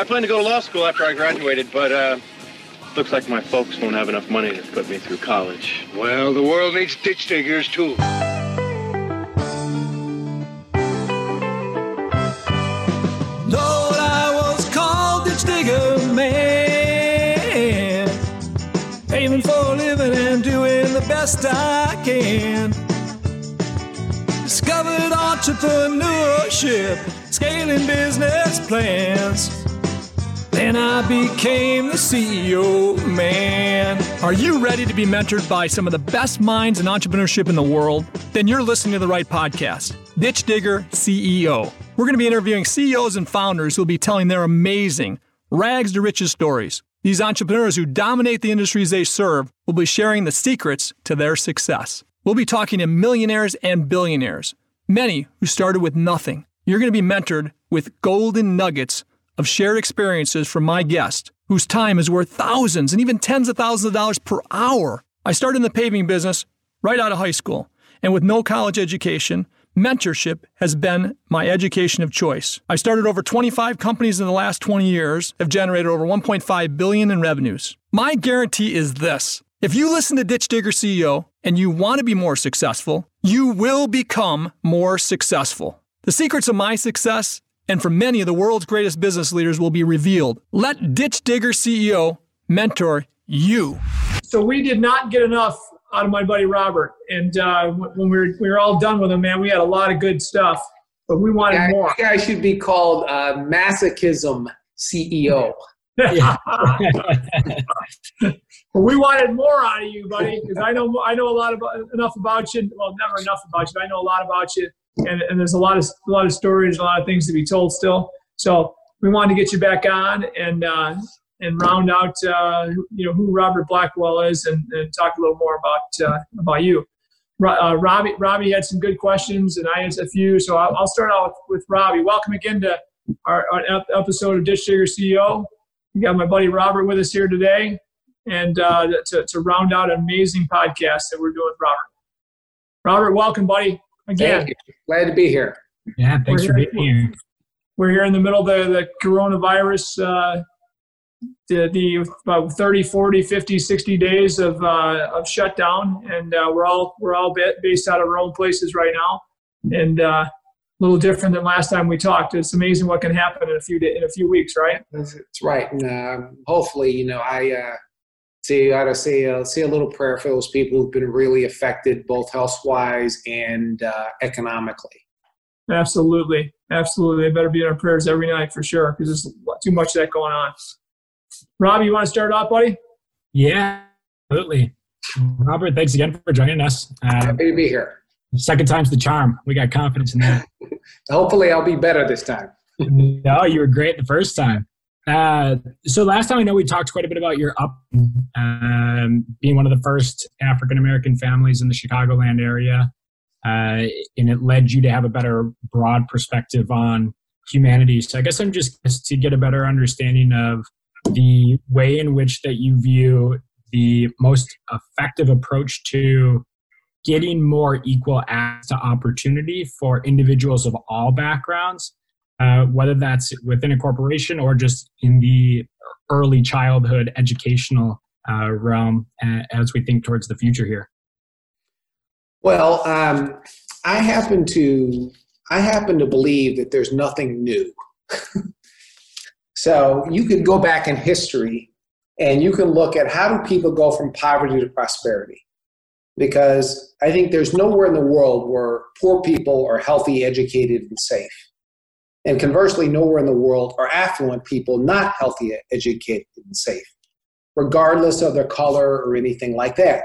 I plan to go to law school after I graduated, but uh, looks like my folks won't have enough money to put me through college. Well, the world needs ditch diggers, too. Lord, I was called ditch digger man, aiming for a living and doing the best I can. Discovered entrepreneurship, scaling business plans. Then I became the CEO man. Are you ready to be mentored by some of the best minds in entrepreneurship in the world? Then you're listening to the right podcast, Ditch Digger CEO. We're going to be interviewing CEOs and founders who will be telling their amazing rags to riches stories. These entrepreneurs who dominate the industries they serve will be sharing the secrets to their success. We'll be talking to millionaires and billionaires, many who started with nothing. You're going to be mentored with golden nuggets of shared experiences from my guest, whose time is worth thousands and even tens of thousands of dollars per hour. I started in the paving business right out of high school, and with no college education, mentorship has been my education of choice. I started over 25 companies in the last 20 years, have generated over 1.5 billion in revenues. My guarantee is this. If you listen to Ditch Digger CEO and you want to be more successful, you will become more successful. The secrets of my success and for many of the world's greatest business leaders will be revealed. Let Ditch Digger CEO mentor you. So we did not get enough out of my buddy Robert, and uh, when we were we were all done with him, man, we had a lot of good stuff, but we wanted Yeah, more. I I should be called uh, masochism CEO. Well, we wanted more out of you, buddy, because I know I know a lot about enough about you. Well, never enough about you, but I know a lot about you, and, and there's a lot of a lot of stories, a lot of things to be told still. So we wanted to get you back on and uh, and round out uh, you know who Robert Blackwell is, and, and talk a little more about uh, about you. Uh, Robbie Robbie had some good questions, and I had a few. So I'll, start out with, with Robbie. Welcome again to our, our episode of Ditch Digger CEO. We got my buddy Robert with us here today and uh, to, to round out an amazing podcast that we're doing with Robert. Robert, welcome, buddy. Again, Thank you. Glad to be here. Yeah, thanks for We're being here. we're here in the middle of the, the coronavirus, uh, the, the about 30, 40, 50, 60 days of, uh, of shutdown. And uh, we're all, we're all ba- based out of our own places right now. And uh, a little different than last time we talked. It's amazing what can happen in a few, da- in a few weeks, right? That's, that's right. And um, hopefully, you know, I uh, say I ought to say uh, say a little prayer for those people who've been really affected, both health wise and uh, economically. Absolutely, absolutely. They better be in our prayers every night for sure, because there's too much of that going on. Rob, you want to start off, buddy? Yeah, absolutely. Robert, thanks again for joining us. Uh, Happy to be here. second time's the charm. We got confidence in that. Hopefully, I'll be better this time. no, you were great the first time. Uh, so last time I know we talked quite a bit about your up um, being one of the first African American families in the Chicagoland area, uh, and it led you to have a better broad perspective on humanity. So I guess I'm just to get a better understanding of the way in which that you view the most effective approach to getting more equal access to opportunity for individuals of all backgrounds uh, whether that's within a corporation or just in the early childhood educational uh, realm uh, as we think towards the future here. Well, um, I happen to I happen to believe that there's nothing new. so you could go back in history and you can look at how do people go from poverty to prosperity. Because I think there's nowhere in the world where poor people are healthy, educated, and safe. And conversely, nowhere in the world are affluent people not healthy, educated, and safe, regardless of their color or anything like that.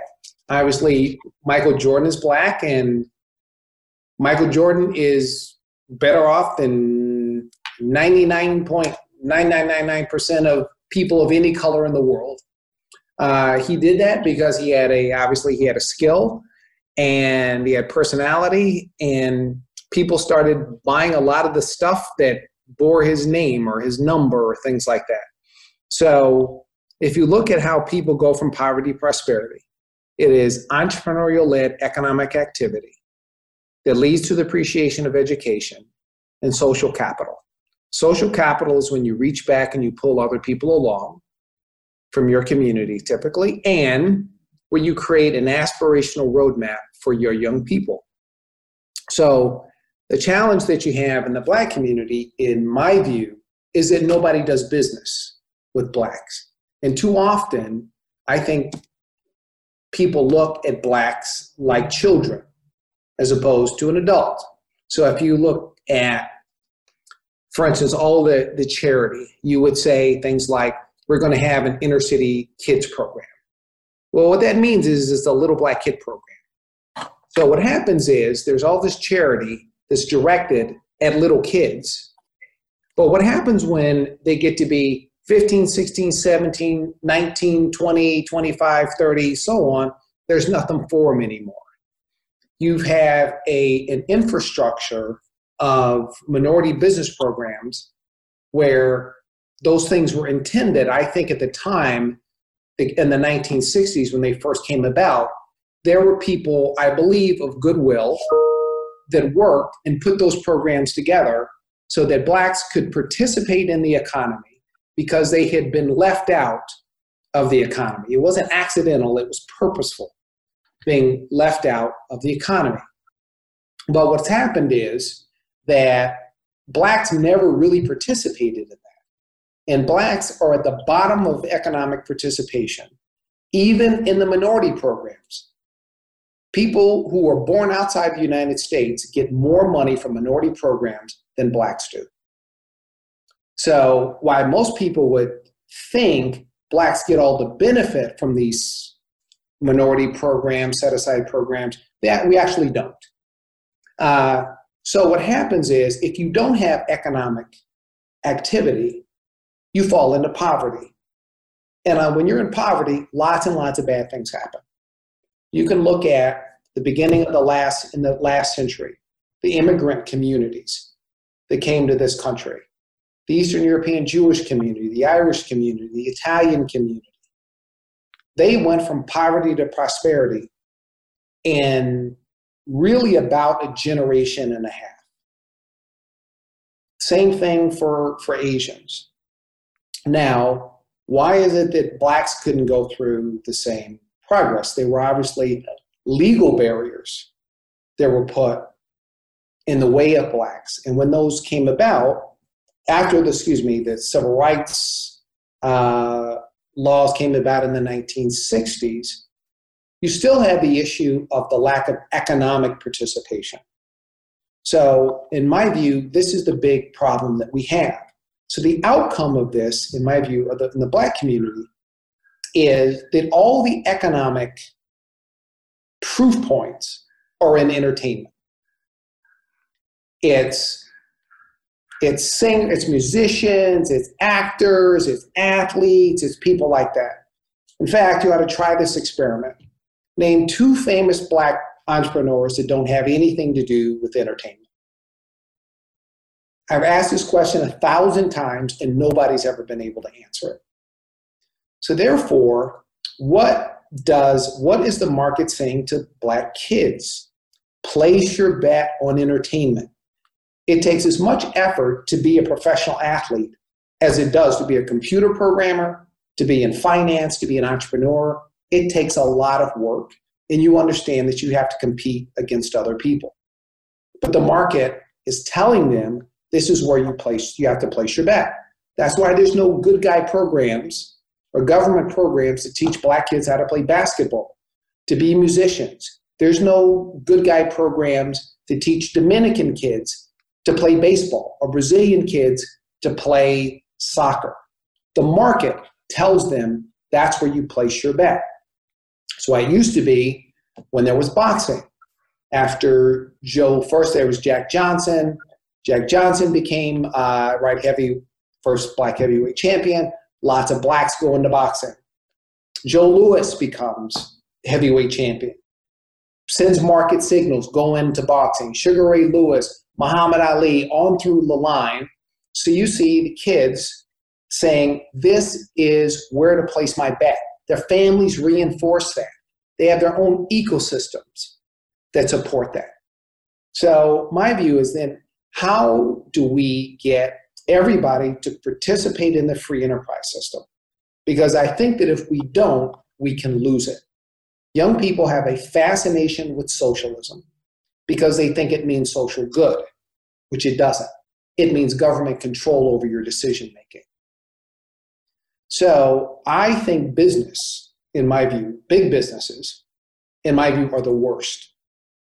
Obviously, Michael Jordan is black, and Michael Jordan is better off than 99.9999% of people of any color in the world. Uh, he did that because he had a obviously he had a skill and he had personality and people started buying a lot of the stuff that bore his name or his number or things like that. So if you look at how people go from poverty to prosperity, it is entrepreneurial led economic activity that leads to the appreciation of education and social capital. Social capital is when you reach back and you pull other people along from your community typically, and where you create an aspirational roadmap for your young people. So, the challenge that you have in the black community, in my view, is that nobody does business with blacks. And too often, I think people look at blacks like children as opposed to an adult. So if you look at, for instance, all the, the charity, you would say things like, we're going to have an inner city kids program. Well, what that means is it's a little black kid program. So what happens is there's all this charity that's directed at little kids. But what happens when they get to be 15, 16, 17, 19, 20, 25, 30, so on? There's nothing for them anymore. You have a, an infrastructure of minority business programs where those things were intended, I think, at the time in the 1960s when they first came about, there were people, I believe, of goodwill that worked and put those programs together so that blacks could participate in the economy because they had been left out of the economy. It wasn't accidental, it was purposeful being left out of the economy. But what's happened is that blacks never really participated in that. And blacks are at the bottom of economic participation, even in the minority programs people who are born outside the United States get more money from minority programs than blacks do. So, why most people would think blacks get all the benefit from these minority programs, set aside programs, that we actually don't. Uh, so, what happens is if you don't have economic activity, you fall into poverty. And uh, when you're in poverty, lots and lots of bad things happen. You can look at the beginning of the last in the last century, the immigrant communities that came to this country, the Eastern European Jewish community, the Irish community, the Italian community. They went from poverty to prosperity in really about a generation and a half. Same thing for, for Asians. Now, why is it that blacks couldn't go through the same progress? They were obviously legal barriers that were put in the way of blacks. And when those came about, after the, excuse me, the civil rights uh, laws came about in the 1960s, you still had the issue of the lack of economic participation. So, in my view, this is the big problem that we have. So, the outcome of this, in my view, the, in the black community, is that all the economic proof points are in entertainment. It's it's sing, it's musicians, it's actors, it's athletes, it's people like that. In fact, you ought to try this experiment. Name two famous black entrepreneurs that don't have anything to do with entertainment. I've asked this question a thousand times and nobody's ever been able to answer it. So, therefore, what does what is the market saying to black kids? Place your bet on entertainment. It takes as much effort to be a professional athlete as it does to be a computer programmer, to be in finance, to be an entrepreneur. It takes a lot of work, and you understand that you have to compete against other people. But the market is telling them this is where you place you have to place your bet. That's why there's no good guy programs or government programs to teach black kids how to play basketball, to be musicians. There's no good guy programs to teach Dominican kids to play baseball or Brazilian kids to play soccer. The market tells them that's where you place your bet. So it used to be when there was boxing. After Joe, first there was Jack Johnson. Jack Johnson became uh, right heavy, first black heavyweight champion. Lots of blacks go into boxing. Joe Louis becomes heavyweight champion. Sends market signals, go into boxing. Sugar Ray Lewis, Muhammad Ali, on through the line. So you see the kids saying, This is where to place my bet. Their families reinforce that. They have their own ecosystems that support that. So my view is then how do we get everybody to participate in the free enterprise system because I think that if we don't, we can lose it. Young people have a fascination with socialism because they think it means social good, which it doesn't. It means government control over your decision making. So I think business, in my view, big businesses, in my view, are the worst.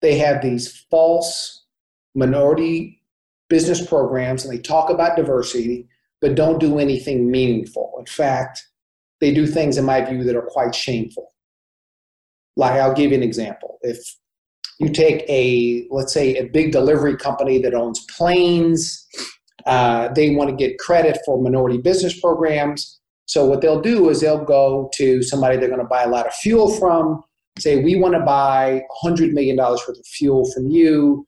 They have these false minority business programs and they talk about diversity, but don't do anything meaningful. In fact, they do things, in my view, that are quite shameful. Like, I'll give you an example. If you take a, let's say, a big delivery company that owns planes, uh, they want to get credit for minority business programs. So, what they'll do is they'll go to somebody they're going to buy a lot of fuel from, say, we want to buy $100 million worth of fuel from you,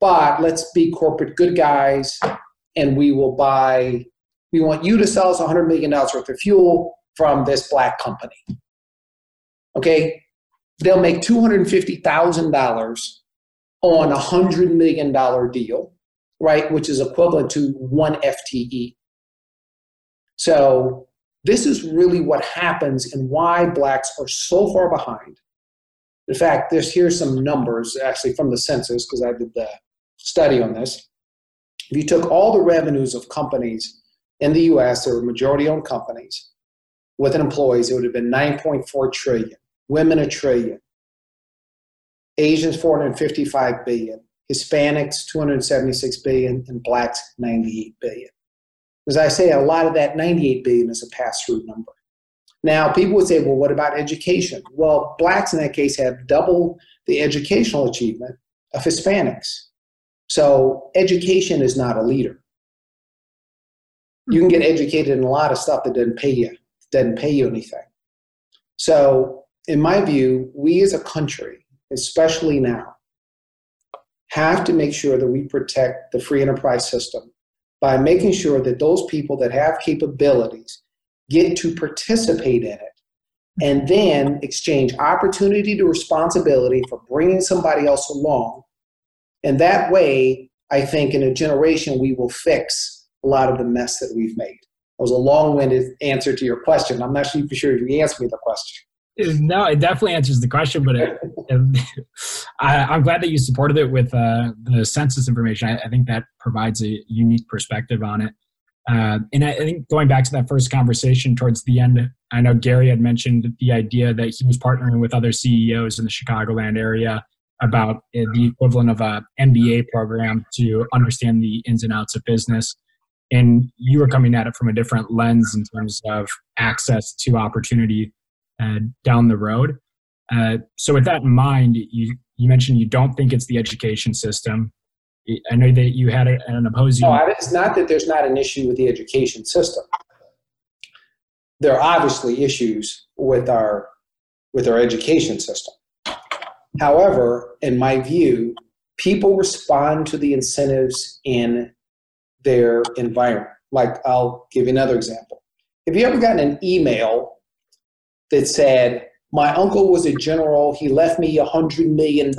but let's be corporate good guys and we will buy, we want you to sell us $100 million worth of fuel from this black company. Okay, they'll make $250,000 on a $100 million deal, right, which is equivalent to one FTE. So, this is really what happens and why blacks are so far behind. In fact, there's here's some numbers actually from the census because I did the study on this. If you took all the revenues of companies in the US, that were majority owned companies, with an employees, it would have been 9.4 trillion. Women a trillion. Asians 455 billion. Hispanics 276 billion, and blacks 98 billion. As I say, a lot of that 98 billion is a pass-through number. Now, people would say, well, what about education? Well, blacks in that case have double the educational achievement of Hispanics. So education is not a leader. You can get educated in a lot of stuff that doesn't pay you doesn't pay you anything. So, in my view, we as a country, especially now, have to make sure that we protect the free enterprise system by making sure that those people that have capabilities get to participate in it and then exchange opportunity to responsibility for bringing somebody else along. And that way, I think in a generation, we will fix a lot of the mess that we've made That was a long-winded answer to your question. I'm not even sure if you answered me the question. No, it definitely answers the question, but it, I, am glad that you supported it with uh, the census information. I, I, think that provides a unique perspective on it. Uh, and I, I think going back to that first conversation towards the end, I know Gary had mentioned the idea that he was partnering with other CEOs in the Chicagoland area about the equivalent of a MBA program to understand the ins and outs of business and you were coming at it from a different lens in terms of access to opportunity uh, down the road. Uh, so, with that in mind, you you mentioned you don't think it's the education system. I know that you had an opposing. No, it's not that there's not an issue with the education system. There are obviously issues with our with our education system. However, in my view, people respond to the incentives in their environment. Like, I'll give you another example. Have you ever gotten an email that said, My uncle was a general, he left me a $100 million.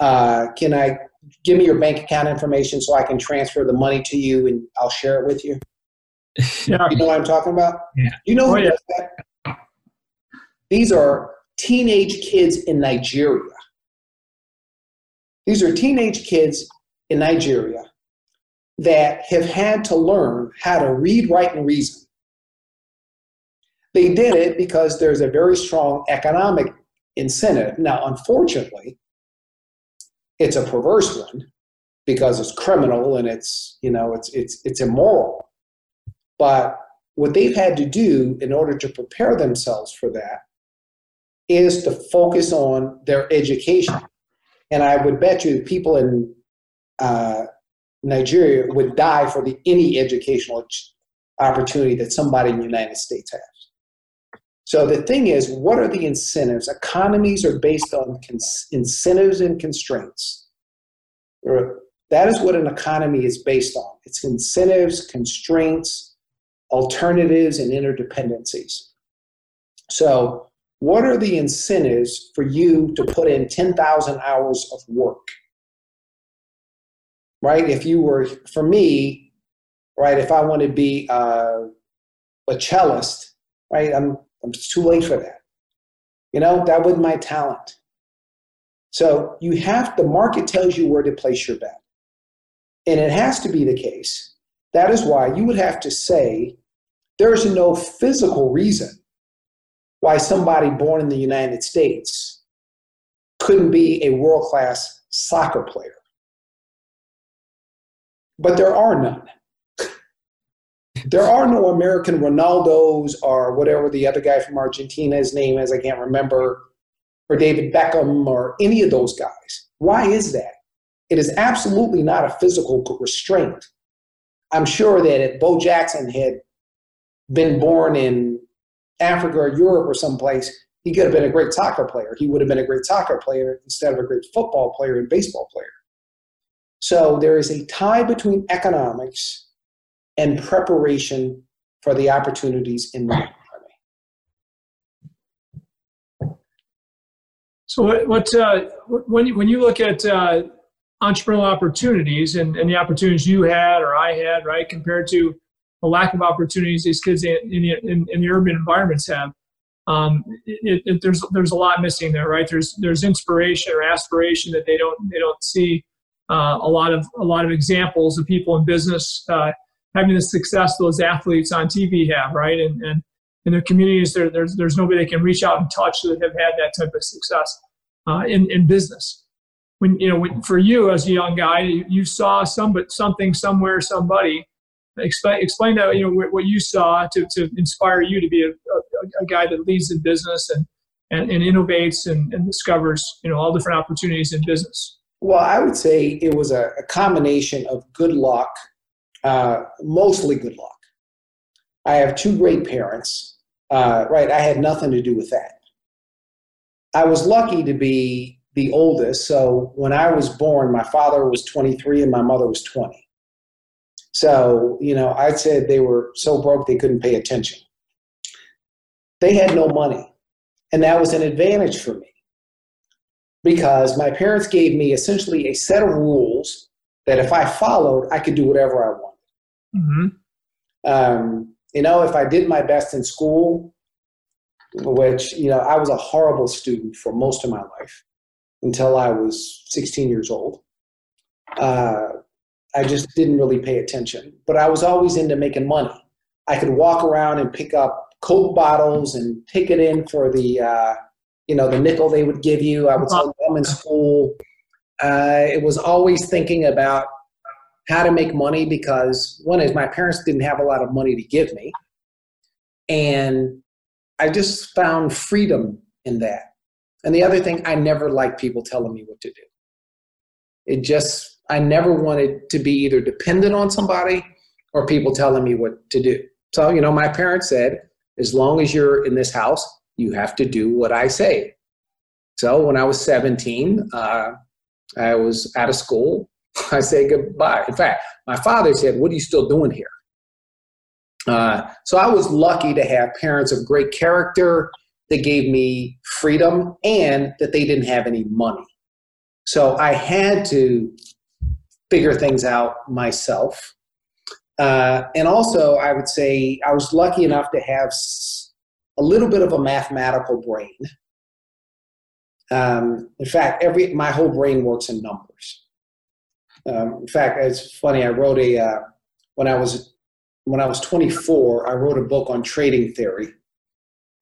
Uh, can I give me your bank account information so I can transfer the money to you and I'll share it with you? Yeah. You know what I'm talking about? Yeah. You know oh, yeah. that? These are teenage kids in Nigeria. These are teenage kids in Nigeria that have had to learn how to read, write, and reason. They did it because there's a very strong economic incentive. Now, unfortunately, it's a perverse one because it's criminal and it's you know it's it's it's immoral. But what they've had to do in order to prepare themselves for that is to focus on their education. And I would bet you people in uh, Nigeria would die for the any educational opportunity that somebody in the United States has. So the thing is, what are the incentives? Economies are based on cons- incentives and constraints. That is what an economy is based on. It's incentives, constraints, alternatives, and interdependencies. So, what are the incentives for you to put in 10,000 hours of work? right? If you were, for me, right? If I want to be uh, a cellist, right? I'm, I'm too late for that. You know, that wasn't my talent. So you have, the market tells you where to place your bet. And it has to be the case. That is why you would have to say there's no physical reason why somebody born in the United States couldn't be a world class soccer player. But there are none. there are no American Ronaldos or whatever the other guy from Argentina's name is, I can't remember, or David Beckham or any of those guys. Why is that? It is absolutely not a physical restraint. I'm sure that if Bo Jackson had been born in Africa or Europe or someplace, he could have been a great soccer player. He would have been a great soccer player instead of a great football player and baseball player. So there is a tie between economics and preparation for the opportunities in the economy. So what, what uh, when you, when you look at uh, entrepreneurial opportunities and, and the opportunities you had or I had, right, compared to the lack of opportunities these kids in, in, in the urban environments have, um, it, it, there's there's a lot missing there, right? There's there's inspiration or aspiration that they don't they don't see. Uh, a lot of a lot of examples of people in business uh, having the success those athletes on TV have, right? And and in their communities, there, there's there's nobody they can reach out and touch that have had that type of success uh, in in business. When you know, when, for you as a young guy, you, you saw some something somewhere, somebody explain explain that you know what you saw to, to inspire you to be a, a, a guy that leads in business and and, and innovates and, and, discovers you know all different opportunities in business. Well i would say it was a, a combination of good luck uh, mostly good luck. I have two great parents uh, right? I had nothing to do with that. I was lucky to be the oldest so when i was born my father was 23 and my mother was 20 so, you know, I said they were so broke they couldn't pay attention. They had no money. And that was an advantage for me because my parents gave me essentially a set of rules that if I followed, I could do whatever I wanted. Mm-hmm. Um, you know, if I did my best in school, which, you know, I was a horrible student for most of my life until I was 16 years old. Uh, I just didn't really pay attention. But I was always into making money. I could walk around and pick up Coke bottles and take it in for the, uh, you know, the nickel they would give you. I would sell them in school. Uh, it was always thinking about how to make money because one is my parents didn't have a lot of money to give me. And I just found freedom in that. And the other thing, I never liked people telling me what to do. It just I never wanted to be either dependent on somebody or people telling me what to do. So, you know, my parents said, as long as you're in this house, you have to do what I say. So when I was 17, uh, I was out of school. I said goodbye. In fact, my father said, What are you still doing here? Uh, so I was lucky to have parents of great character that gave me freedom and that they didn't have any money. So I had to figure things out myself. Uh, and also, I would say I was lucky enough to have a little bit of a mathematical brain. Um, in fact, every my whole brain works in numbers. Um, in fact, it's funny. I wrote a uh, when I was when I was 24. I wrote a book on trading theory,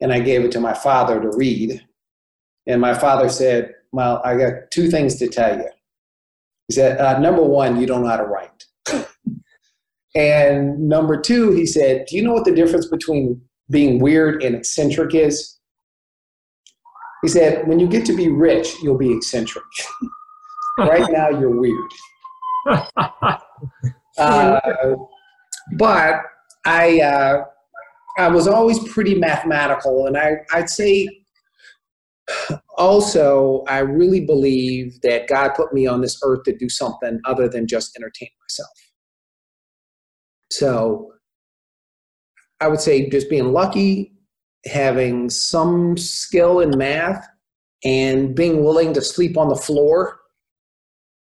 and I gave it to my father to read. And my father said, "Well, I got two things to tell you. He said, uh, number one, you don't know how to write. and number two, he said, do you know what the difference between being weird and eccentric is? He said, when you get to be rich, you'll be eccentric. right now, you're weird. uh, but I, uh, I was always pretty mathematical, and I, I'd say also, I really believe that God put me on this earth to do something other than just entertain myself. So I would say just being lucky, having some skill in math, and being willing to sleep on the floor.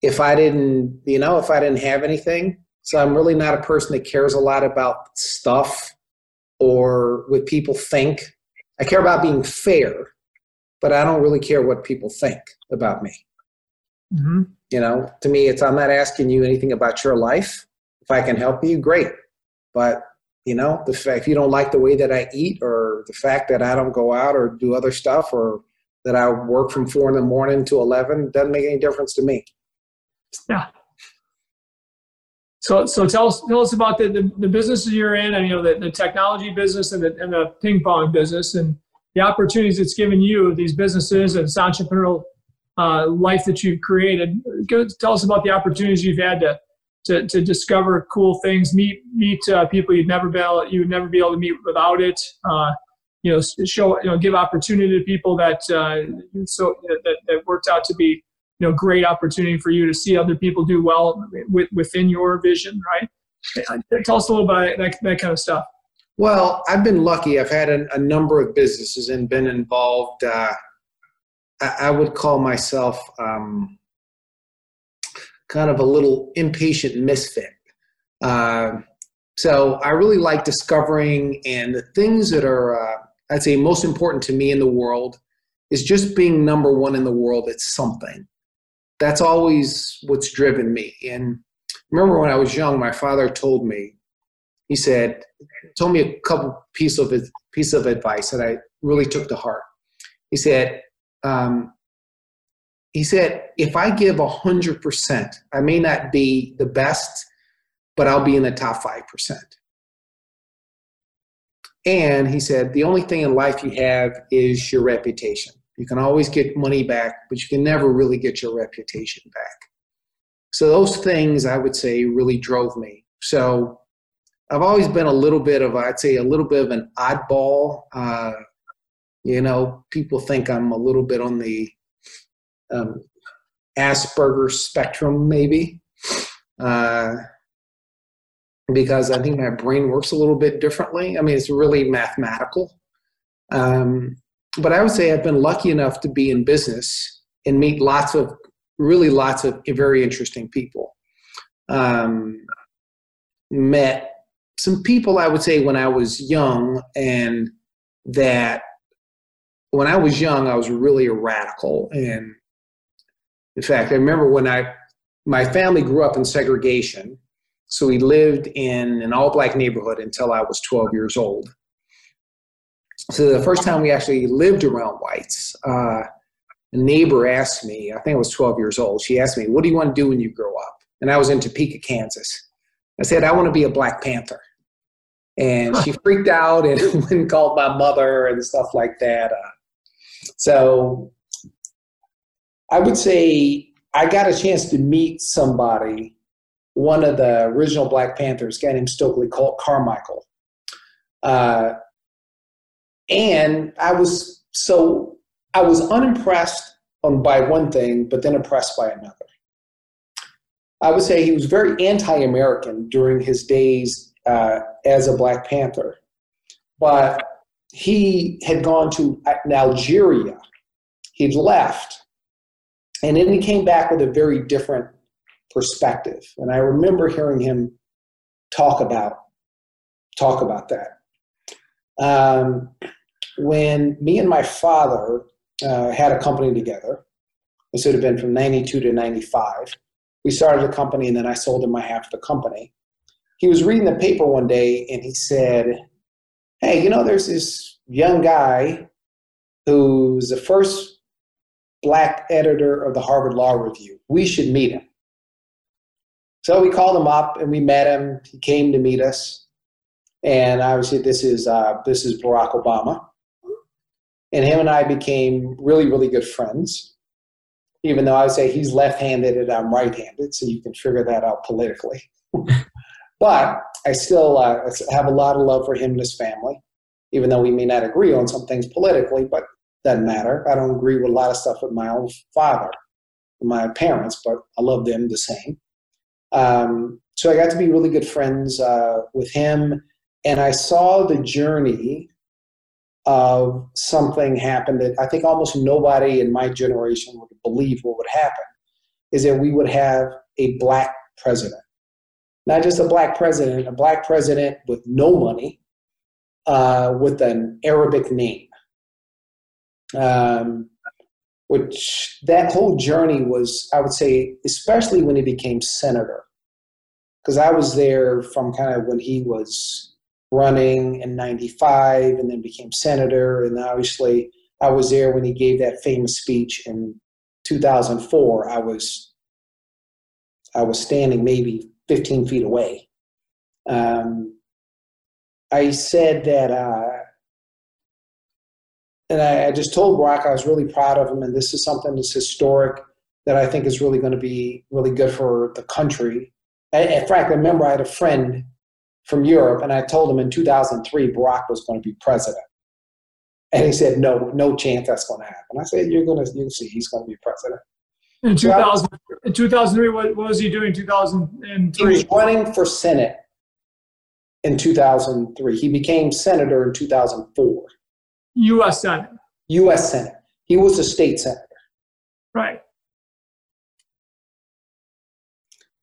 If I didn't, you know, if I didn't have anything, So I'm really not a person that cares a lot about stuff or what people think. I care about being fair, but I don't really care what people think about me. Mm-hmm. You know, to me, it's I'm not asking you anything about your life. If I can help you, great. But you know, the fact if you don't like the way that I eat, or the fact that I don't go out or do other stuff, or that I work from four in the morning to eleven, doesn't make any difference to me. Yeah. So, so tell us, tell us about the, the, the businesses you're in, and you know the, the technology business and the, and the ping pong business, and the opportunities it's given you, these businesses and this entrepreneurial uh, life that you've created. Go, tell us about the opportunities you've had to to, to discover cool things, meet meet uh, people you'd never be able, you would never be able to meet without it. Uh, you know, show you know, give opportunity to people that uh, so that, that worked out to be you know great opportunity for you to see other people do well with, within your vision, right? Tell us a little about that, that kind of stuff. Well, I've been lucky. I've had a, a number of businesses and been involved. Uh, I, I, would call myself um, kind of a little impatient misfit. Uh, so I really like discovering and the things that are, uh, I'd say, most important to me in the world is just being number one in the world at something. That's always what's driven me. And remember when I was young, my father told me, he said, told me a couple piece of piece of advice that I really took to heart. He said, um, he said, if I give a 100%, I may not be the best, but I'll be in the top 5%. And he said, the only thing in life you have is your reputation. You can always get money back, but you can never really get your reputation back. So those things I would say really drove me. So I've always been a little bit of, I'd say, a little bit of an oddball. Uh, you know, people think I'm a little bit on the um, spectrum, maybe, uh, because I think my brain works a little bit differently. I mean, it's really mathematical. Um, but I would say I've been lucky enough to be in business and meet lots of, really lots of very interesting people. Um, met some people I would say when I was young, and that when I was young, I was really a radical and in fact, I remember when I, my family grew up in segregation. So we lived in an all black neighborhood until I was 12 years old. So the first time we actually lived around whites, uh, a neighbor asked me, I think I was 12 years old, she asked me, What do you want to do when you grow up? And I was in Topeka, Kansas. I said, I want to be a Black Panther. And she freaked out and went and called my mother and stuff like that. Uh, so I would say I got a chance to meet somebody, one of the original Black Panthers, a guy named Stokely Carmichael. Uh, and I was so I was unimpressed on by one thing, but then impressed by another. I would say he was very anti-American during his days uh, as a Black Panther, but he had gone to Algeria. He'd left and then he came back with a very different perspective. And I remember hearing him talk about talk about that. Um, when me and my father uh, had a company together, this would have been from 92 to 95. We started a company and then I sold him my half of the company. He was reading the paper one day and he said, Hey, you know, there's this young guy who's the first black editor of the Harvard Law Review. We should meet him. So we called him up and we met him. He came to meet us. And obviously, this is, uh, this is Barack Obama. And him and I became really, really good friends, even though I would say he's left handed and I'm right handed. So you can figure that out politically. but I still uh, have a lot of love for him and his family, even though we may not agree on some things politically. But doesn't matter. I don't agree with a lot of stuff with my own father, my parents, but I love them the same. Um, so I got to be really good friends uh, with him, and I saw the journey of something happened that I think almost nobody in my generation would believe what would happen is that we would have a black president. not just a black president, a black president with no money, uh, with an Arabic name. Um, which that whole journey was, I would say, especially when he became senator, because I was there from kind of when he was running in 95 and then became senator. And obviously, I was there when he gave that famous speech in 2004. I was I was standing maybe 15 feet away. Um, I said that, uh, and I, I, just told Barack I was really proud of him, and this is something that's historic that I think is really going to be really good for the country. In fact, I remember I had a friend from Europe, and I told him in 2003 Barack was going to be president. And he said, no, no chance that's going to happen. I said, you're going to, you'll see, he's going to be president. In 2000, in 2003, what, what was he doing in 2003? He was running for Senate in 2003. He became senator in 2004. U.S. Senate. U.S. Senate. He was a state senator. Right.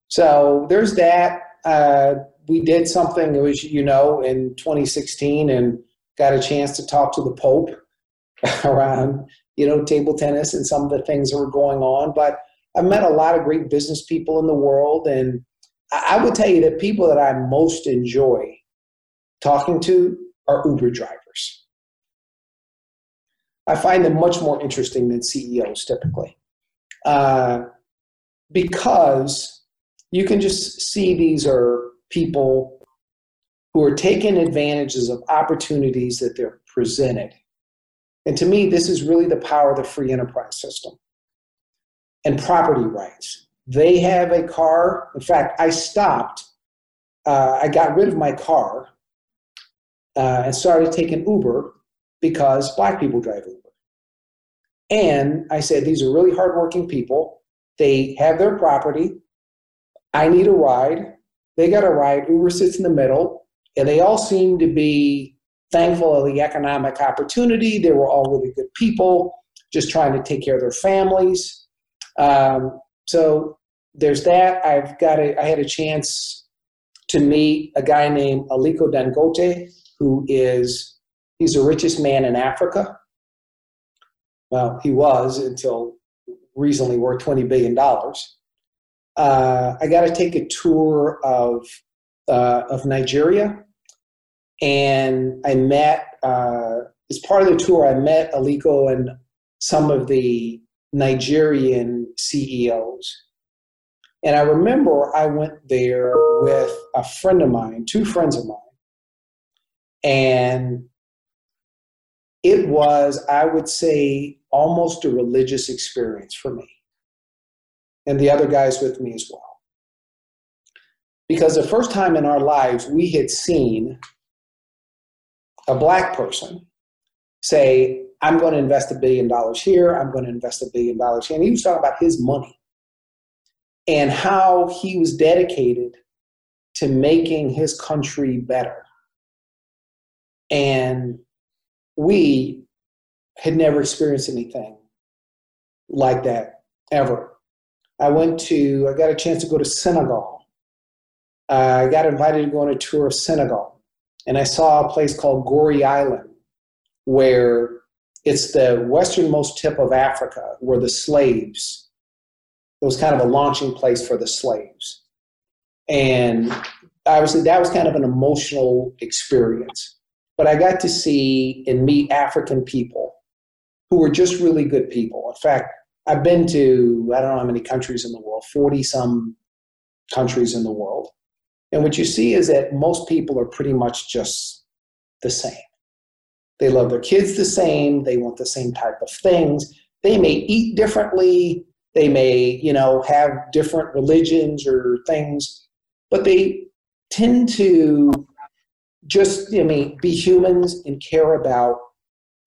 So there's that. Uh, we did something, it was, you know, in 2016 and got a chance to talk to the Pope around you know, table tennis and some of the things that were going on. But I've met a lot of great business people in the world. And I would tell you that people that I most enjoy talking to are Uber drivers. I find them much more interesting than CEOs typically. Uh, because you can just see these are people who are taking advantages of opportunities that they're presented and to me, this is really the power of the free enterprise system and property rights. They have a car. In fact, I stopped, uh, I got rid of my car uh, and started taking Uber because black people drive Uber. And I said, these are really hardworking people. They have their property. I need a ride. They got a ride. Uber sits in the middle. And they all seem to be thankful of the economic opportunity. They were all really good people, just trying to take care of their families. Um, so there's that. I've got a, I had a chance to meet a guy named Aliko Dangote, who is he's the richest man in Africa. Well, he was until recently worth twenty billion dollars. Uh, I got to take a tour of uh, of Nigeria. And I met uh, as part of the tour. I met Aliko and some of the Nigerian CEOs, and I remember I went there with a friend of mine, two friends of mine, and it was, I would say, almost a religious experience for me, and the other guys with me as well. Because the first time in our lives we had seen a black person say, I'm going to invest a billion dollars here, I'm going to invest a billion dollars here. And he was talking about his money and how he was dedicated to making his country better. And we had never experienced anything like that ever. I went to, I got a chance to go to Senegal. Uh, I got invited to go on a tour of Senegal and I saw a place called Gorée Island, where it's the westernmost tip of Africa, where the slaves, it was kind of a launching place for the slaves. And obviously, that was kind of an emotional experience. But I got to see and meet African people who were just really good people. In fact, I've been to, I don't know how many countries in the world, 40 some countries in the world. And what you see is that most people are pretty much just the same. They love their kids the same, they want the same type of things. They may eat differently, they may, you know, have different religions or things, but they tend to just, I mean, be humans and care about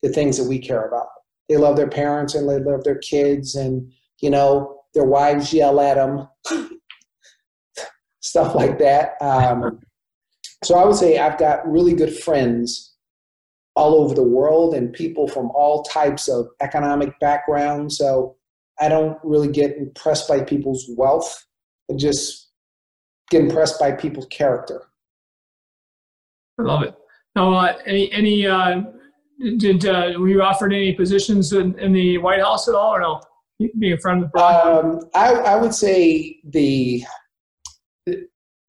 the things that we care about. They love their parents and they love their kids and, you know, their wives yell at them stuff like that. Um, so I would say I've got really good friends all over the world and people from all types of economic backgrounds. So I don't really get impressed by people's wealth. I just get impressed by people's character. I love it. Now, uh, any any uh, did uh, were you offered any positions in, in the White House at all, or no? Being a friend of Barack. Um, I, I would say the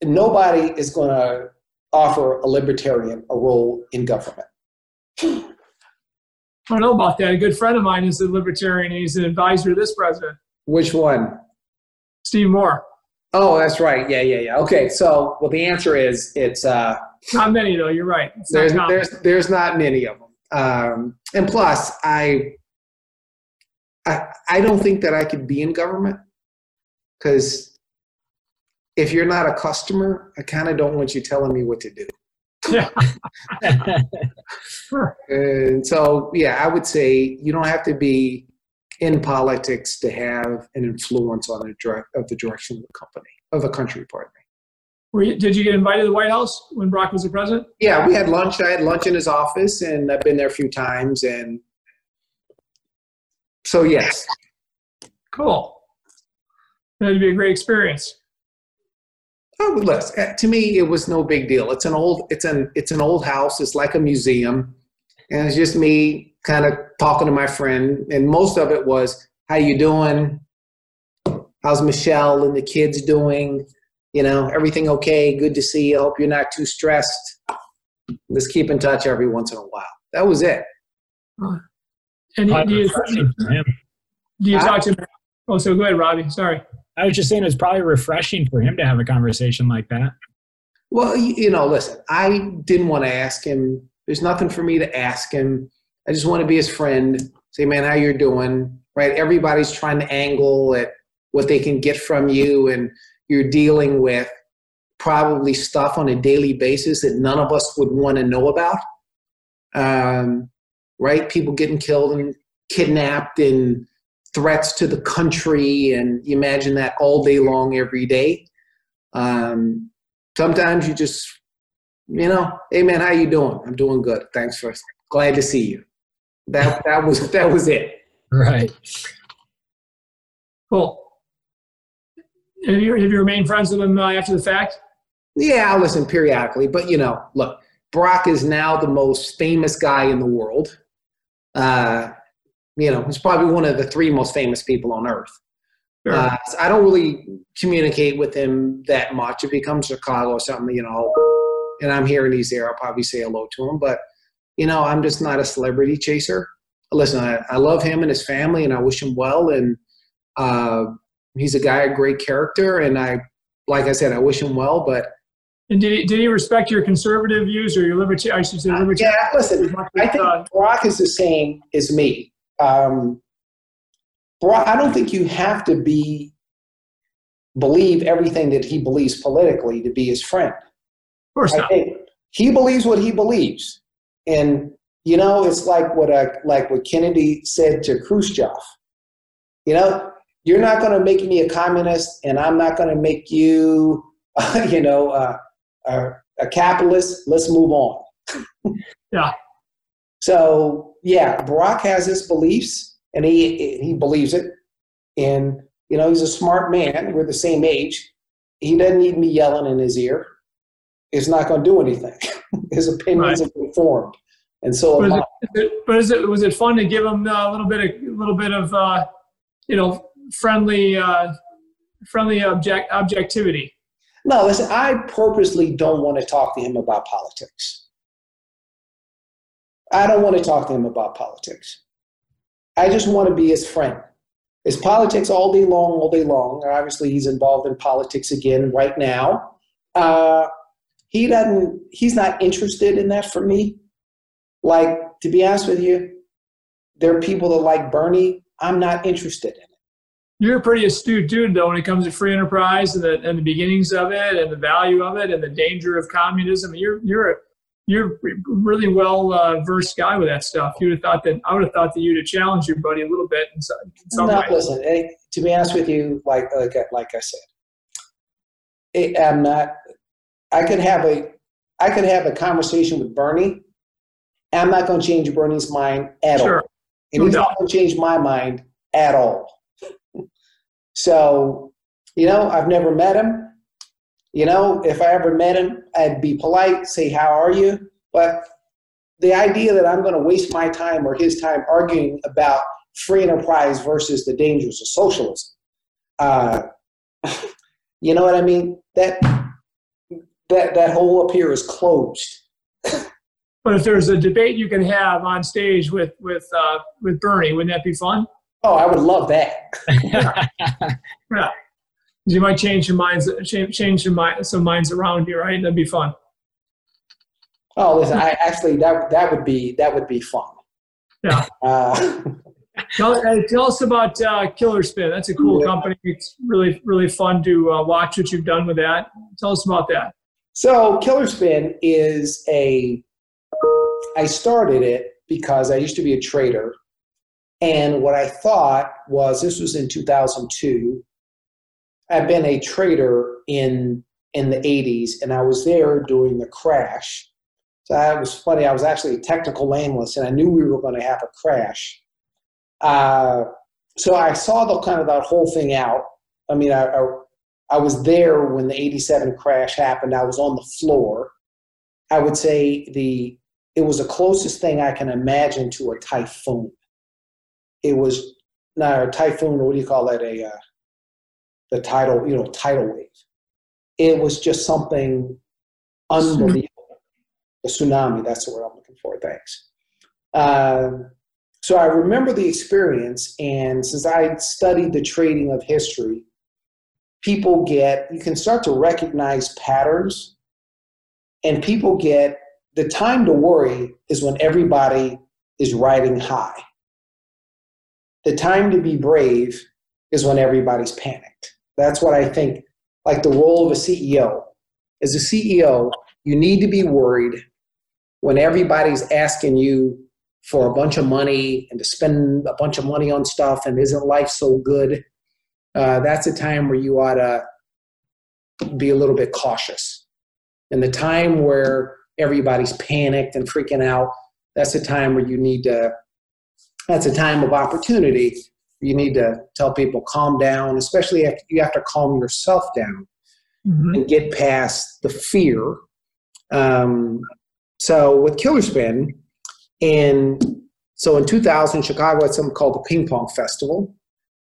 nobody is going to offer a libertarian a role in government. I don't know about that. A good friend of mine is a libertarian. He's an advisor to this president, Which one? Steve Moore. Oh, that's right. Yeah, yeah, yeah. Okay, so well, the answer is it's uh, Not many though. You're right. It's not there's common. there's there's not many of them. Um, and plus, I, I I don't think that I could be in government because if you're not a customer, I kind of don't want you telling me what to do. And so, yeah, I would say you don't have to be in politics to have an influence on the direct of the direction of the company of the country. Pardon you, did you get invited to the White House when Barack was the president? Yeah, we had lunch. I had lunch in his office, and I've been there a few times. And so, yes, Cool. That'd be a great experience. Oh, look, uh, to me, it was no big deal. It's an old, it's an, it's an old house. It's like a museum, and it's just me kind of talking to my friend. And most of it was, "How you doing? How's Michelle and the kids doing? You know, everything okay? Good to see you. Hope you're not too stressed. Let's keep in touch every once in a while." That was it. And do you, Refreshing for him. do you I- talk to him? Oh, so go ahead, Robbie. Sorry. I was just saying it was probably refreshing for him to have a conversation like that. Well, you, you know, listen, I didn't want to ask him. There's nothing for me to ask him. I just want to be his friend. Say, man, how you're doing? Right? Everybody's trying to angle at what they can get from you, and you're dealing with probably stuff on a daily basis that none of us would want to know about. Um, right? People getting killed and kidnapped and threats to the country, and you imagine that all day long, every day. Um, sometimes you just you know hey man how you doing i'm doing good thanks for glad to see you that that was that was it Right. Cool. Have you, have you remained friends with him uh, after the fact? yeah i listen periodically but you know look Barack is now the most famous guy in the world. Uh you know he's probably one of the three most famous people on earth. Sure. uh, so i don't really communicate with him that much. If he comes to chicago or something you know and i'm here and he's there i'll probably say hello to him. But you know i'm just not a celebrity chaser. Listen i, I love him and his family and i wish him well and uh, he's a guy of great character and i like i said i wish him well but And did he, did he respect your conservative views or your libertarian? I should say libertarian. yeah listen I think Uh, Barack is the same as me. Um, Barack, I don't think you have to be believe everything that he believes politically to be his friend. of course I not. think he believes what he believes, and you know it's like what I, like what Kennedy said to Khrushchev. You know, you're not going to make me a communist, and I'm not going to make you, you know, uh, a, a capitalist. Let's move on. Yeah. So yeah, Barack has his beliefs, and he he believes it, and you know he's a smart man. We're the same age. He doesn't need me yelling in his ear. It's not going to do anything. his opinions have been formed, and so But, is it, is it- but is it, was it fun to give him uh, a little bit of, a little bit of, uh, you know, friendly, uh, friendly object, objectivity? No, listen. I purposely don't want to talk to him about politics. I don't want to talk to him about politics. I just want to be his friend. It's politics all day long, all day long. Obviously, he's involved in politics again right now. Uh, he doesn't. He's not interested in that for me. Like to be honest with you, there are people that like Bernie. I'm not interested in. You're a pretty astute dude, though, when it comes to free enterprise and the, and the beginnings of it and the value of it and the danger of communism. You're you're a you're really well uh, versed guy with that stuff. You'd have thought that I would have thought that you'd have challenged your buddy a little bit in some, in some no, way. listen. To be honest with you, like like I- like I said, eh, I'm not. I could have a I could have a conversation with Bernie. I'm not going to change Bernie's mind at Sure. all, and No he's doubt. not going to change my mind at all. So, you know, I've never met him. You know, if I ever met him, I'd be polite, say, How are you? But the idea that I'm going to waste my time or his time arguing about free enterprise versus the dangers of socialism, uh, you know what I mean? That that that hole up here is closed. But if there's a debate you can have on stage with with uh, with Bernie, wouldn't that be fun? Oh, I would love that. yeah, you might change your minds, change, change your mind, some minds around you, right? That'd be fun. Oh, listen, I actually that that would be that would be fun. Yeah. Uh, tell, tell us about uh, Killer Spin. That's a cool yeah. company. It's really really fun to uh, watch what you've done with that. Tell us about that. So, Killer Spin is a. I started it because I used to be a trader, and what I thought was this was in 2002. I've been a trader in in the 80s, and I was there during the crash so that was funny. I was actually a technical analyst, and I knew we were going to have a crash. Uh, so I saw the kind of that whole thing out. I mean, I, I, I was there when the '87 crash happened. I was on the floor. I would say the it was the closest thing I can imagine to a typhoon. It was not a typhoon, or what do you call that? A uh, the tidal, you know, tidal wave. It was just something unbelievable a tsunami. That's the word I'm looking for. Thanks. Uh, so I remember the experience, and since I studied the trading of history, people get, you can start to recognize patterns, and people get the time to worry is when everybody is riding high. The time to be brave is when everybody's panicked. That's what I think, like the role of a CEO. As a CEO, you need to be worried when everybody's asking you for a bunch of money and to spend a bunch of money on stuff and isn't life so good, uh, that's a time where you ought to be a little bit cautious. And the time where everybody's panicked and freaking out, that's a time where you need to, that's a time of opportunity. You need to tell people calm down, especially if you have to calm yourself down mm-hmm. and get past the fear. Um, so with Killer Spin, in so in 2000, Chicago had something called the Ping Pong Festival.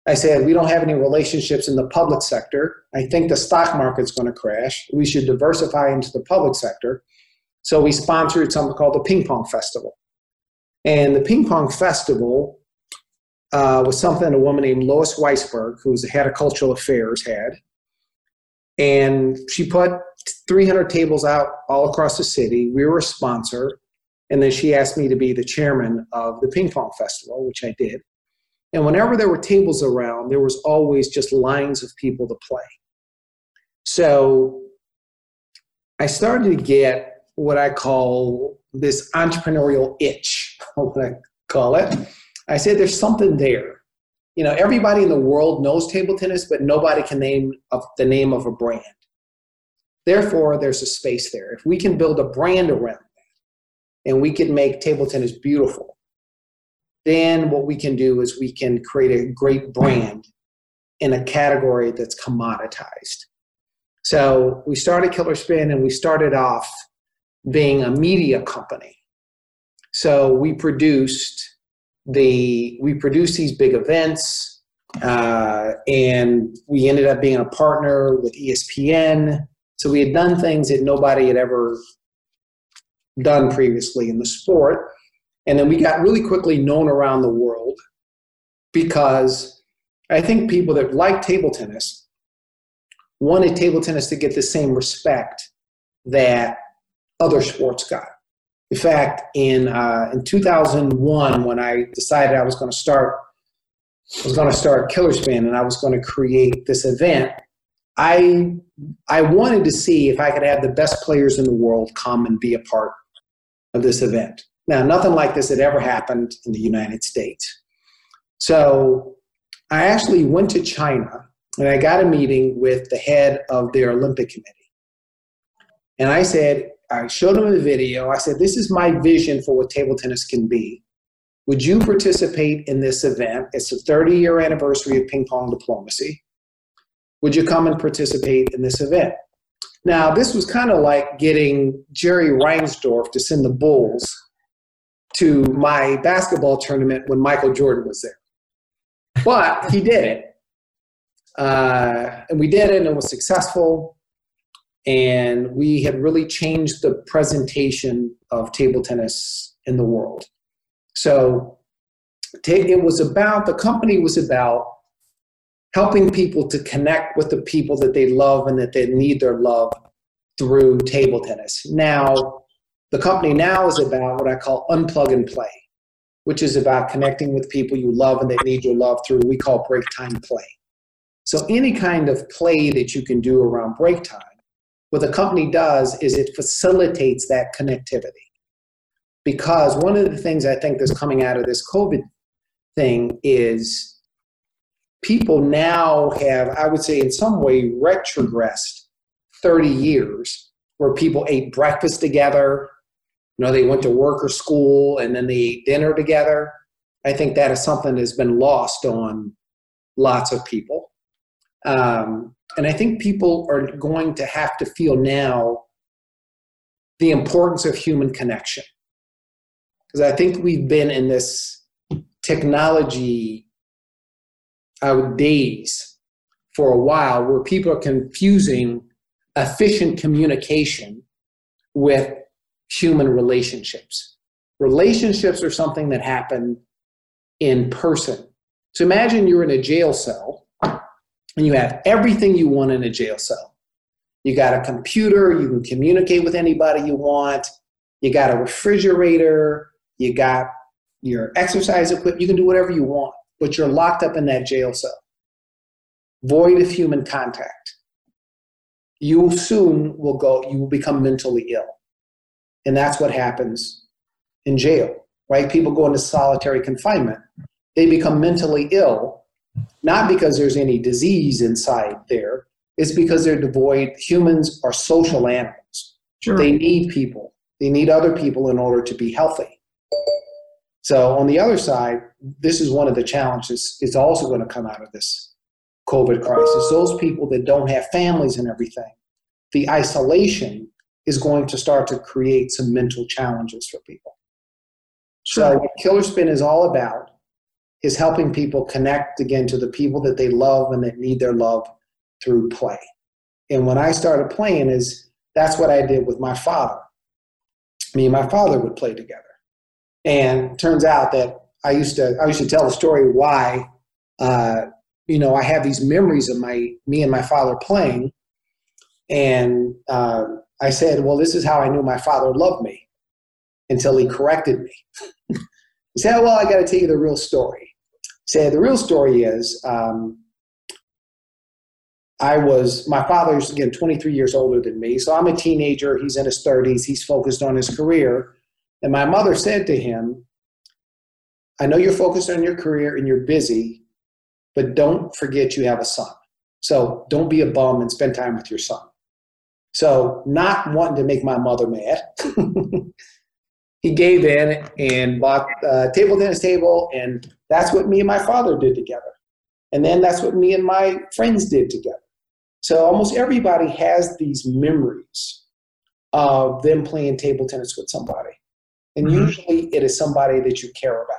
I said, we don't have any relationships in the public sector. I think the stock market's going to crash. We should diversify into the public sector. So we sponsored something called the Ping Pong Festival. And the Ping Pong Festival uh, was something a woman named Lois Weisberg, who's the head of cultural affairs, had. And she put 300 tables out all across the city. We were a sponsor. And then she asked me to be the chairman of the ping pong festival, which I did. And whenever there were tables around, there was always just lines of people to play. So I started to get what I call this entrepreneurial itch, what I call it. I said, there's something there. You know, everybody in the world knows table tennis, but nobody can name the name of a brand. Therefore, there's a space there. If we can build a brand around that and we can make table tennis beautiful, then what we can do is we can create a great brand in a category that's commoditized. So we started Killer Spin and we started off being a media company. So we produced the we produced these big events, uh, and we ended up being a partner with ESPN. So we had done things that nobody had ever done previously in the sport. And then we got really quickly known around the world because I think people that like table tennis wanted table tennis to get the same respect that other sports guy. In fact, in uh, in 2001, when I decided I was going to start, I was going to start Killer Spin, and I was going to create this event I I wanted to see if I could have the best players in the world come and be a part of this event. Now, nothing like this had ever happened in the United States. So I actually went to China and I got a meeting with the head of their Olympic Committee. And I said, I showed him the video. I said, This is my vision for what table tennis can be. Would you participate in this event? It's the 30 year anniversary of ping pong diplomacy. Would you come and participate in this event? Now, this was kind of like getting Jerry Reinsdorf to send the Bulls to my basketball tournament when Michael Jordan was there. But he did it. Uh, and we did it, and it was successful. And we had really changed the presentation of table tennis in the world. So it was about, the company was about helping people to connect with the people that they love and that they need their love through table tennis. Now, the company now is about what I call unplug and play, which is about connecting with people you love and that need your love through we call break time play. So any kind of play that you can do around break time, what the company does is it facilitates that connectivity. Because one of the things I think that's coming out of this COVID thing is people now have, I would say, in some way, retrogressed 30 years where people ate breakfast together, you know, they went to work or school and then they ate dinner together. I think that is something that's been lost on lots of people. Um, and I think people are going to have to feel now the importance of human connection. Because I think we've been in this technology uh, days for a while where people are confusing efficient communication with human relationships. Relationships are something that happen in person. So imagine you're in a jail cell and you have everything you want in a jail cell. You got a computer, you can communicate with anybody you want, you got a refrigerator, you got your exercise equipment, you can do whatever you want, but you're locked up in that jail cell. Void of human contact. You soon will go, you will become mentally ill. And that's what happens in jail, right? People go into solitary confinement. They become mentally ill, not because there's any disease inside there, it's because they're devoid. Humans are social animals. Sure. They need people, they need other people in order to be healthy. So, on the other side, this is one of the challenges is also going to come out of this COVID crisis. Those people that don't have families and everything, the isolation is going to start to create some mental challenges for people. So, what Killer Spin is all about is helping people connect again to the people that they love and that need their love through play. And when I started playing, is that's what I did with my father. Me and my father would play together. And turns out that I used to I used to tell the story why uh, you know I have these memories of my me and my father playing, and uh, I said, Well, this is how I knew my father loved me until he corrected me. He said, Well, I got to tell you the real story. Said, The real story is um, I was, my father's, again, 23 years older than me. So I'm a teenager. He's in his 30s. He's focused on his career. And my mother said to him, I know you're focused on your career and you're busy, but don't forget you have a son. So don't be a bum and spend time with your son. So, not wanting to make my mother mad, he gave in and bought a table tennis table, and that's what me and my father did together. And then that's what me and my friends did together. So, almost everybody has these memories of them playing table tennis with somebody. And mm-hmm. usually it is somebody that you care about.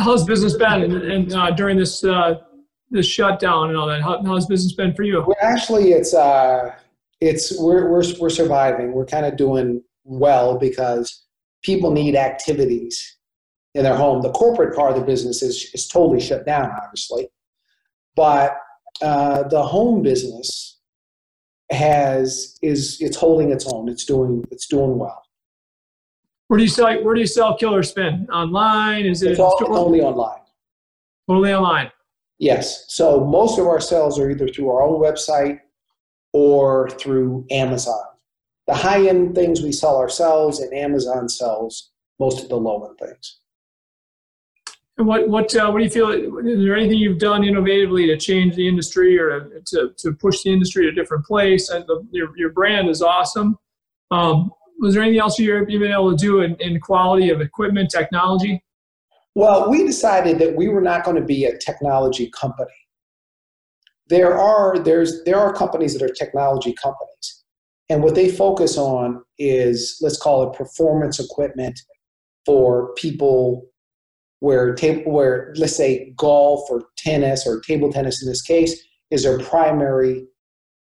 how's business been and, and uh, during this uh, the shutdown and all that? How, how's business been for you? Well, actually, it's uh, it's we're we're we're surviving. We're kind of doing well because people need activities in their home. The corporate part of the business is is totally shut down, obviously, but uh, the home business has is it's holding its own. It's doing it's doing well. Where do you sell? Where do you sell Killer Spin? Online? Is it it's all, only online? Only online. Yes. So most of our sales are either through our own website or through Amazon. The high end things we sell ourselves, and Amazon sells most of the low end things. And what what uh, what do you feel? Is there anything you've done innovatively to change the industry or to, to push the industry to a different place? And the, your your brand is awesome. Um, was there anything else you've been able to do in, in quality of equipment, technology? Well, we decided that we were not going to be a technology company. there are there's there are companies that are technology companies, and what they focus on is let's call it performance equipment for people where table where let's say golf or tennis or table tennis in this case is their primary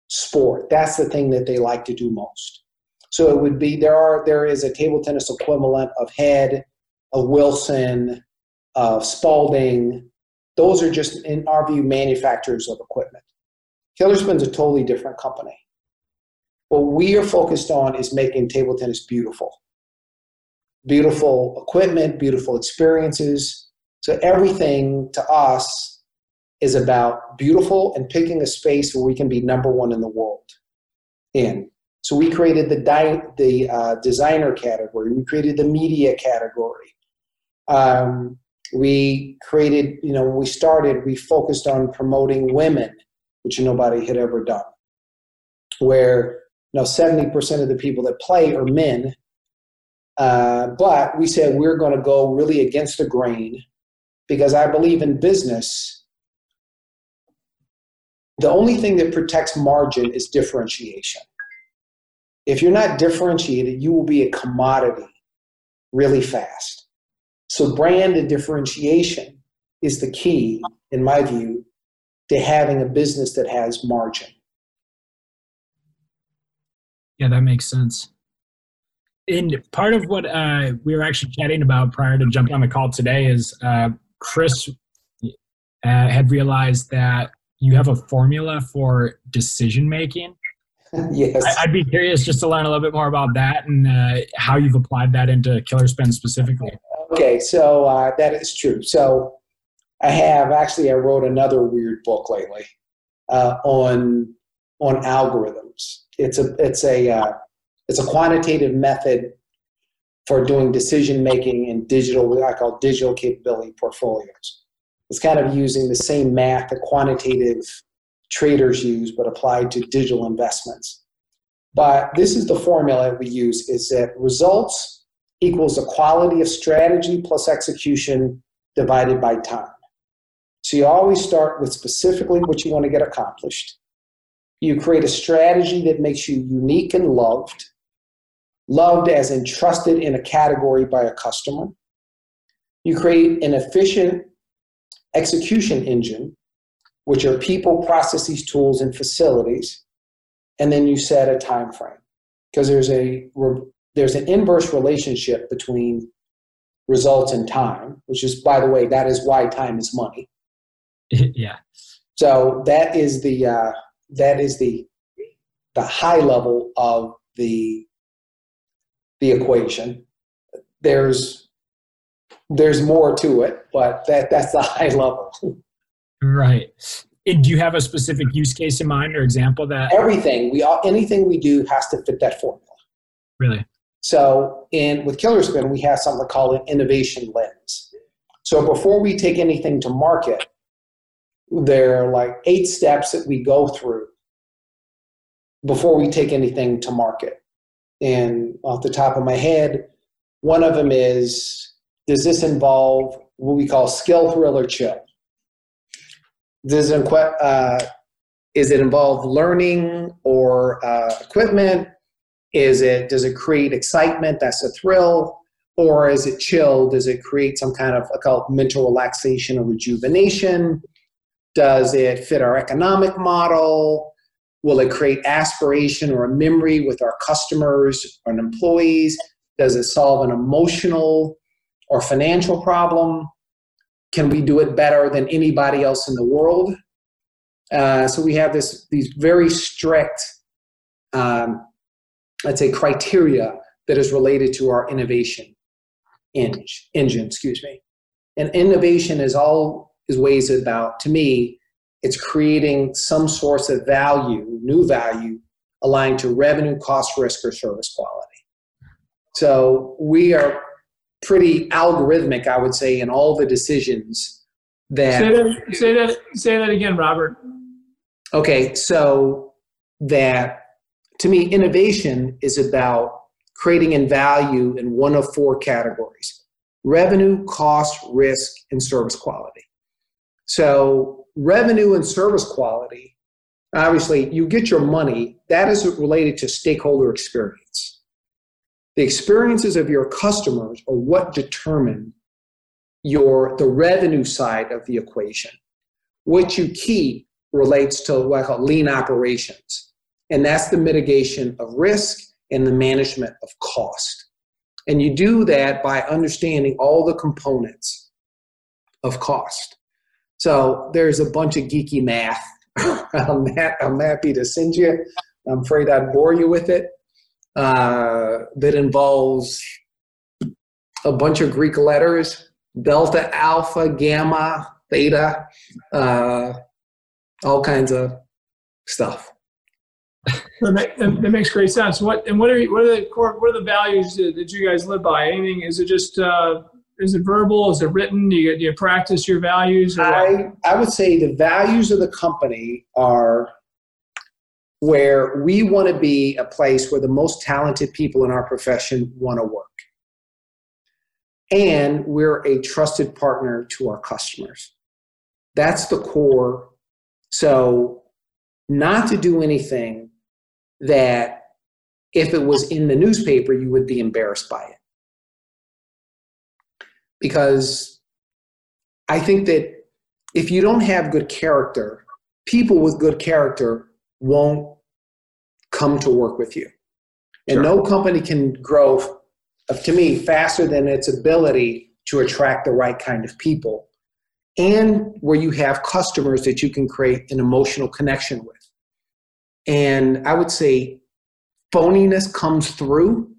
sport. That's the thing that they like to do most. So it would be there are there is a table tennis equivalent of Head, of Wilson, of Spalding. Those are just in our view manufacturers of equipment. Killerspin's a totally different company. What we are focused on is making table tennis beautiful. Beautiful equipment, beautiful experiences. So everything to us is about beautiful and picking a space where we can be number one in the world in. So we created the, di- the uh, designer category. We created the media category. Um, we created, you know, when we started, we focused on promoting women, which nobody had ever done. Where, know, 70% of the people that play are men. Uh, but we said we're going to go really against the grain because I believe in business. The only thing that protects margin is differentiation. If you're not differentiated, you will be a commodity really fast. So, brand and differentiation is the key, in my view, to having a business that has margin. Yeah, that makes sense. And part of what uh, we were actually chatting about prior to jumping on the call today is uh, Chris uh, had realized that you have a formula for decision making yes. I, would be curious just to learn a little bit more about that and uh, how you've applied that into Killerspin specifically. Okay, so uh, that is true. So I have actually I wrote another weird book lately uh, on on algorithms. It's a it's a uh, it's a quantitative method for doing decision making in digital what I call digital capability portfolios. It's kind of using the same math that quantitative traders use, but applied to digital investments. But this is the formula we use is that results equals the quality of strategy plus execution divided by time. So you always start with specifically what you want to get accomplished. You create a strategy that makes you unique and loved, loved as entrusted in a category by a customer. You create an efficient execution engine which are people, processes, tools, and facilities, and then you set a time frame because there's a there's an inverse relationship between results and time, which is, by the way, that is why time is money. yeah. So that is the uh, that is the the high level of the the equation. There's there's more to it, but that that's the high level. Right. And do you have a specific use case in mind or example that everything we all anything we do has to fit that formula. Really. So in with Killerspin, we have something called an innovation lens. So before we take anything to market, there are like eight steps that we go through before we take anything to market. And off the top of my head, one of them is does this involve what we call skill, thrill, or chill? does it, uh, is it involve learning or uh, equipment? Is it does it create excitement? That's a thrill, or is it chill? Does it create some kind of call mental relaxation or rejuvenation? Does it fit our economic model? Will it create aspiration or a memory with our customers and employees? Does it solve an emotional or financial problem? can we do it better than anybody else in the world? Uh, so we have this these very strict, um, let's say, criteria that is related to our innovation engine. Engine, excuse me. And innovation is all is ways about to me. It's creating some source of value, new value, aligned to revenue, cost, risk, or service quality. So we are pretty algorithmic, I would say, in all the decisions that. Say that, say that, say that again, Robert. Okay, so that to me, innovation is about creating in value in one of four categories revenue, cost, risk, and service quality. So, revenue and service quality, obviously, you get your money, that is related to stakeholder experience. The experiences of your customers are what determine your the revenue side of the equation. What you keep relates to what I call lean operations, and that's the mitigation of risk and the management of cost. And you do that by understanding all the components of cost. So there's a bunch of geeky math. I'm, I'm happy to send you. I'm afraid I'd bore you with it. Uh, that involves a bunch of Greek letters delta, alpha, gamma, theta, uh, all kinds of stuff. that, makes great sense. What and what are what are the core what are the values that you guys live by? Anything? Is it just uh, is it verbal? Is it written? Do you, do you practice your values? I I would say the values of the company are where we want to be a place where the most talented people in our profession want to work and we're a trusted partner to our customers. That's the core. So, not to do anything that if it was in the newspaper, you would be embarrassed by it. Because I think that if you don't have good character, people with good character won't come to work with you. And sure. no company can grow uh, to me, faster than its ability to attract the right kind of people, and where you have customers that you can create an emotional connection with. And I would say phoniness comes through.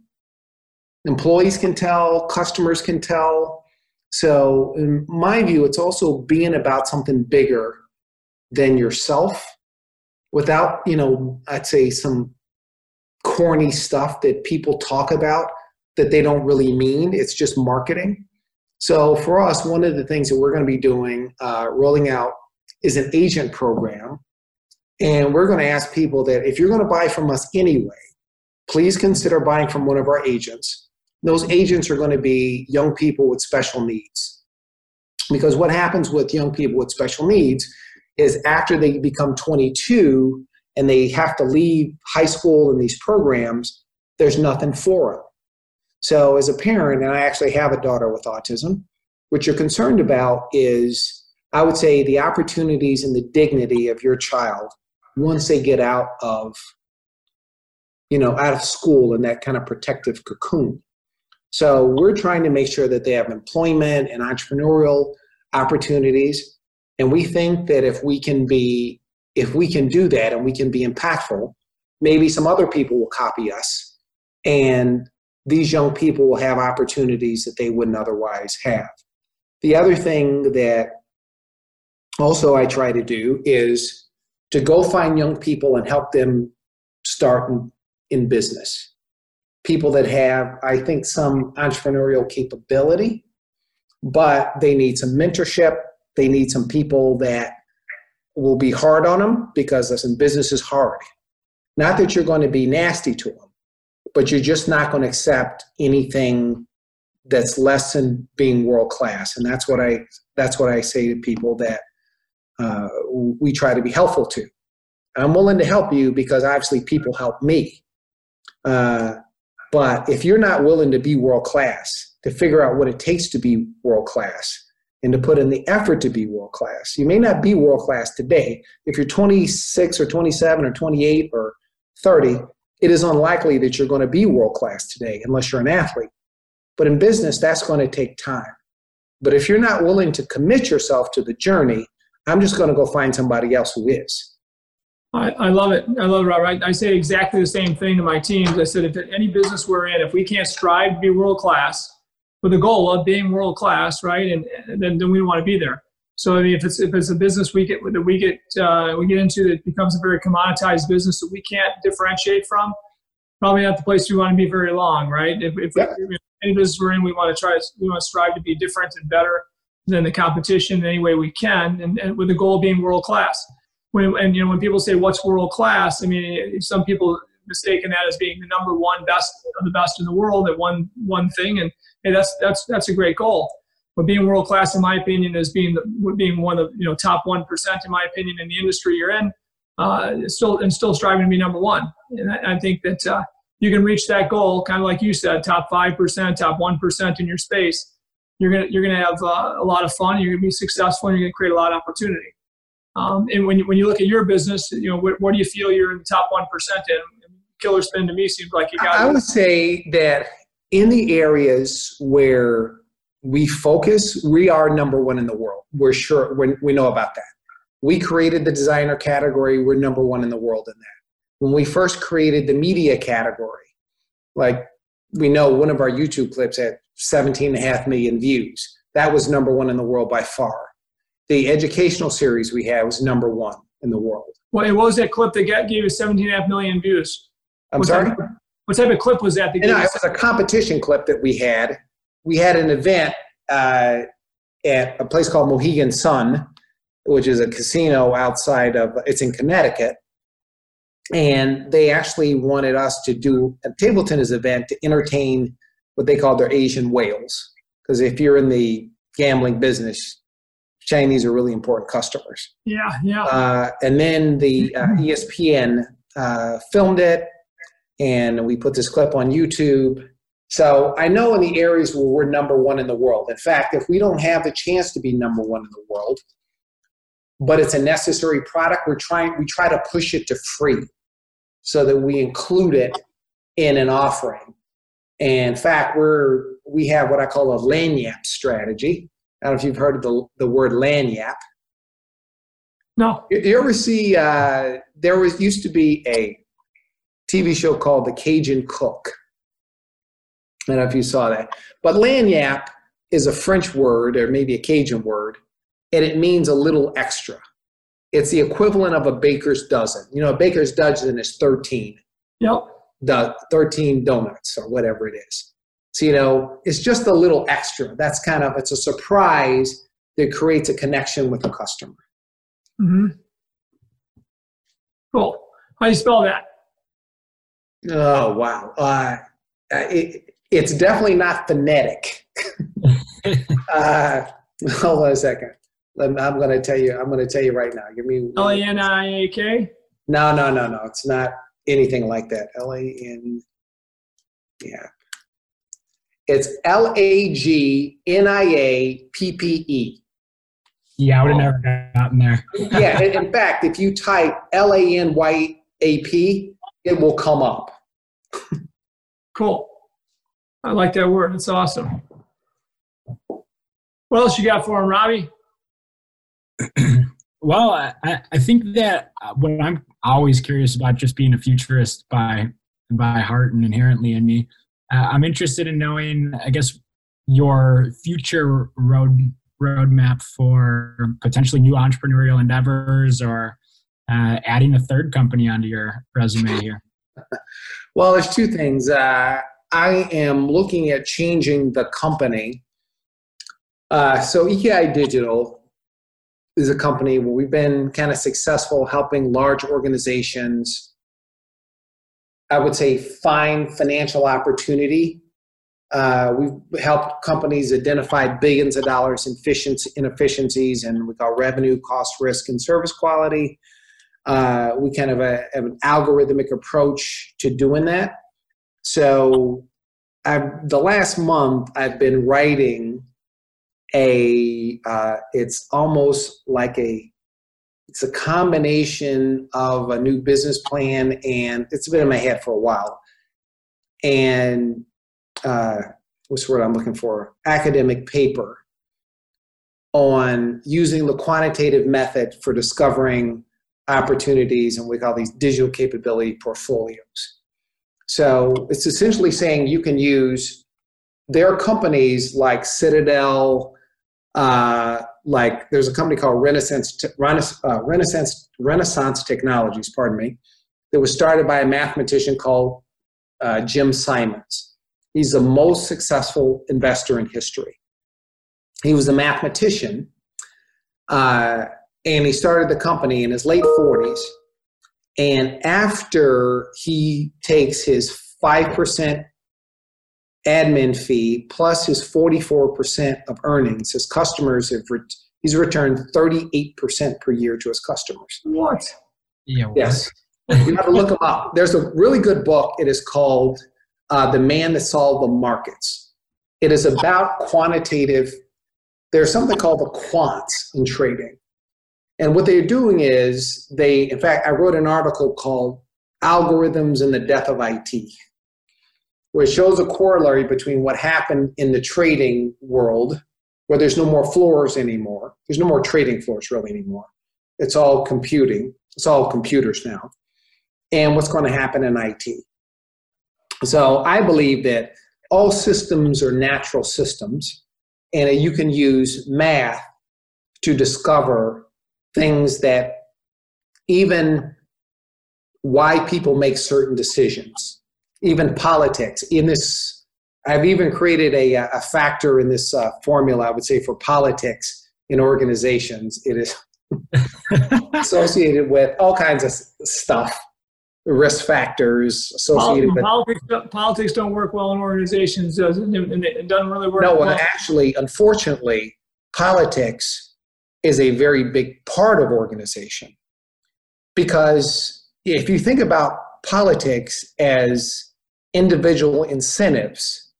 Employees can tell, customers can tell. So, in my view, it's also being about something bigger than yourself without, you know, I'd say some corny stuff that people talk about that they don't really mean. It's just marketing. So for us, one of the things that we're going to be doing, uh, rolling out, is an agent program. And we're going to ask people that if you're going to buy from us anyway, please consider buying from one of our agents. Those agents are going to be young people with special needs. Because what happens with young people with special needs is after they become 22 and they have to leave high school and these programs, there's nothing for them. So, as a parent, and I actually have a daughter with autism, what you're concerned about is, I would say, the opportunities and the dignity of your child once they get out of, you know, out of school in that kind of protective cocoon. So, we're trying to make sure that they have employment and entrepreneurial opportunities. And we think that if we can be, if we can do that and we can be impactful, maybe some other people will copy us and these young people will have opportunities that they wouldn't otherwise have. The other thing that also I try to do is to go find young people and help them start in, in business. People that have, I think, some entrepreneurial capability, but they need some mentorship. They need some people that will be hard on them because listen, business is hard. Not that you're going to be nasty to them, but you're just not going to accept anything that's less than being world class and that's what i that's what i say to people that uh, we try to be helpful to i'm willing to help you because obviously people help me uh, but if you're not willing to be world class to figure out what it takes to be world class and to put in the effort to be world class you may not be world class today if you're 26 or 27 or 28 or 30 it is unlikely that you're going to be world class today unless you're an athlete. But in business, that's going to take time. But if you're not willing to commit yourself to the journey, I'm just going to go find somebody else who is. I, I love it. I love it, Robert. I, I say exactly the same thing to my teams. I said, if any business we're in, if we can't strive to be world class with the goal of being world class, right, and, and then, then we don't want to be there. So I mean, if it's if it's a business we get that we get uh, we get into that becomes a very commoditized business that we can't differentiate from, probably not the place we want to be very long, right? If, if, yeah. we, if any business we're in, we want to try we want to strive to be different and better than the competition in any way we can, and, and with the goal of being world class. When and you know when people say what's world class, I mean some people mistaken that as being the number one best of the best in the world at one one thing, and hey, that's that's that's a great goal but being world class, in my opinion, is being the, being one of the you know top one percent, in my opinion, in the industry you're in. Uh, still and still striving to be number one. And I, I think that uh, you can reach that goal, kind of like you said, top five percent, top one percent in your space. You're gonna you're gonna have uh, a lot of fun. You're gonna be successful. and You're gonna create a lot of opportunity. Um, and when you, when you look at your business, you know where, where do you feel you're in the top one percent in? Killer spin to me seems like you got. I would say that in the areas where we focus, we are number one in the world. We're sure we we know about that. We created the designer category. We're number one in the world in that. When we first created the media category, like we know one of our YouTube clips had 17 and a half million views. That was number one in the world by far. The educational series we had was number one in the world. Well, what was that clip that got, gave us 17 and a half million views? I'm what sorry? Type of, what type of clip was that? that no, it was a competition clip that we had. We had an event uh, at a place called Mohegan Sun, which is a casino outside of, it's in Connecticut. And they actually wanted us to do a table tennis event to entertain what they call their Asian whales. Because if you're in the gambling business, Chinese are really important customers. Yeah, yeah. Uh, and then the uh, ESPN uh, filmed it, and we put this clip on YouTube. So I know in the areas where we're number one in the world. In fact, if we don't have the chance to be number one in the world, but it's a necessary product, we're trying we try to push it to free so that we include it in an offering. And in fact, we're we have what I call a lagniappe strategy. I don't know if you've heard of the, the word lagniappe. No. You, you ever see? Uh, there was used to be a TV show called The Cajun Cook. I don't know if you saw that, but lagniappe is a French word or maybe a Cajun word, and it means a little extra. It's the equivalent of a baker's dozen. You know, a baker's dozen is thirteen. Yep. The thirteen donuts or whatever it is. So you know, it's just a little extra. That's kind of it's a surprise that creates a connection with the customer. Mm-hmm. Cool. How do you spell that? Oh wow! Uh, it, it's definitely not phonetic. uh, hold on a second. I'm going to tell you. I'm going to tell you right now. Give me L A N I A K. No, no, no, no. It's not anything like that. L A N. Yeah. It's L A G N I A P P E. Yeah, I would have never gotten there. yeah, in, in fact, if you type L A N Y A P, it will come up. Cool. I like that word. It's awesome. What else you got for him, Robbie? well, I, I think that uh, what I'm always curious about, just being a futurist by by heart and inherently in me, uh, I'm interested in knowing, I guess, your future road roadmap for potentially new entrepreneurial endeavors or uh, adding a third company onto your resume here. well, there's two things. Uh, I am looking at changing the company. Uh, so EKI Digital is a company where we've been kind of successful helping large organizations, I would say, find financial opportunity. Uh, we've helped companies identify billions of dollars in inefficiencies and we call revenue, cost, risk, and service quality. Uh, we kind of have an algorithmic approach to doing that. So, I've, the last month I've been writing a uh, it's almost like a it's a combination of a new business plan and it's been in my head for a while. And uh, what's the word i'm looking for? Academic paper on using the quantitative method for discovering opportunities and we call these digital capability portfolios. So it's essentially saying you can use their companies like citadel uh, like there's a company called Renaissance, uh, Renaissance, Renaissance Technologies, pardon me, that was started by a mathematician called uh, Jim Simons. He's the most successful investor in history. He was a mathematician, uh, and he started the company in his late 40s. And after he takes his 5% admin fee plus his 44% of earnings. His customers have re- he's returned 38% per year to his customers. What? Yeah. what? Yes. you have to look him up. There's a really good book. It is called uh, The Man That Solved the Markets. It is about quantitative, there's something called the quants in trading. And what they're doing is they, in fact, I wrote an article called Algorithms and the Death of IT, where it shows a corollary between what happened in the trading world, where there's no more floors anymore. There's no more trading floors really anymore. It's all computing. It's all computers now. And what's going to happen in IT. So I believe that all systems are natural systems, and you can use math to discover things that even why people make certain decisions, even politics. In this, I've even created a, a factor in this uh, formula, I would say, for politics in organizations. It is associated with all kinds of stuff, risk factors associated with. Politics, politics don't work well in organizations, does it? And it doesn't really work No, well, well. actually, unfortunately, politics is a very big part of organization because if you think about politics as individual incentives,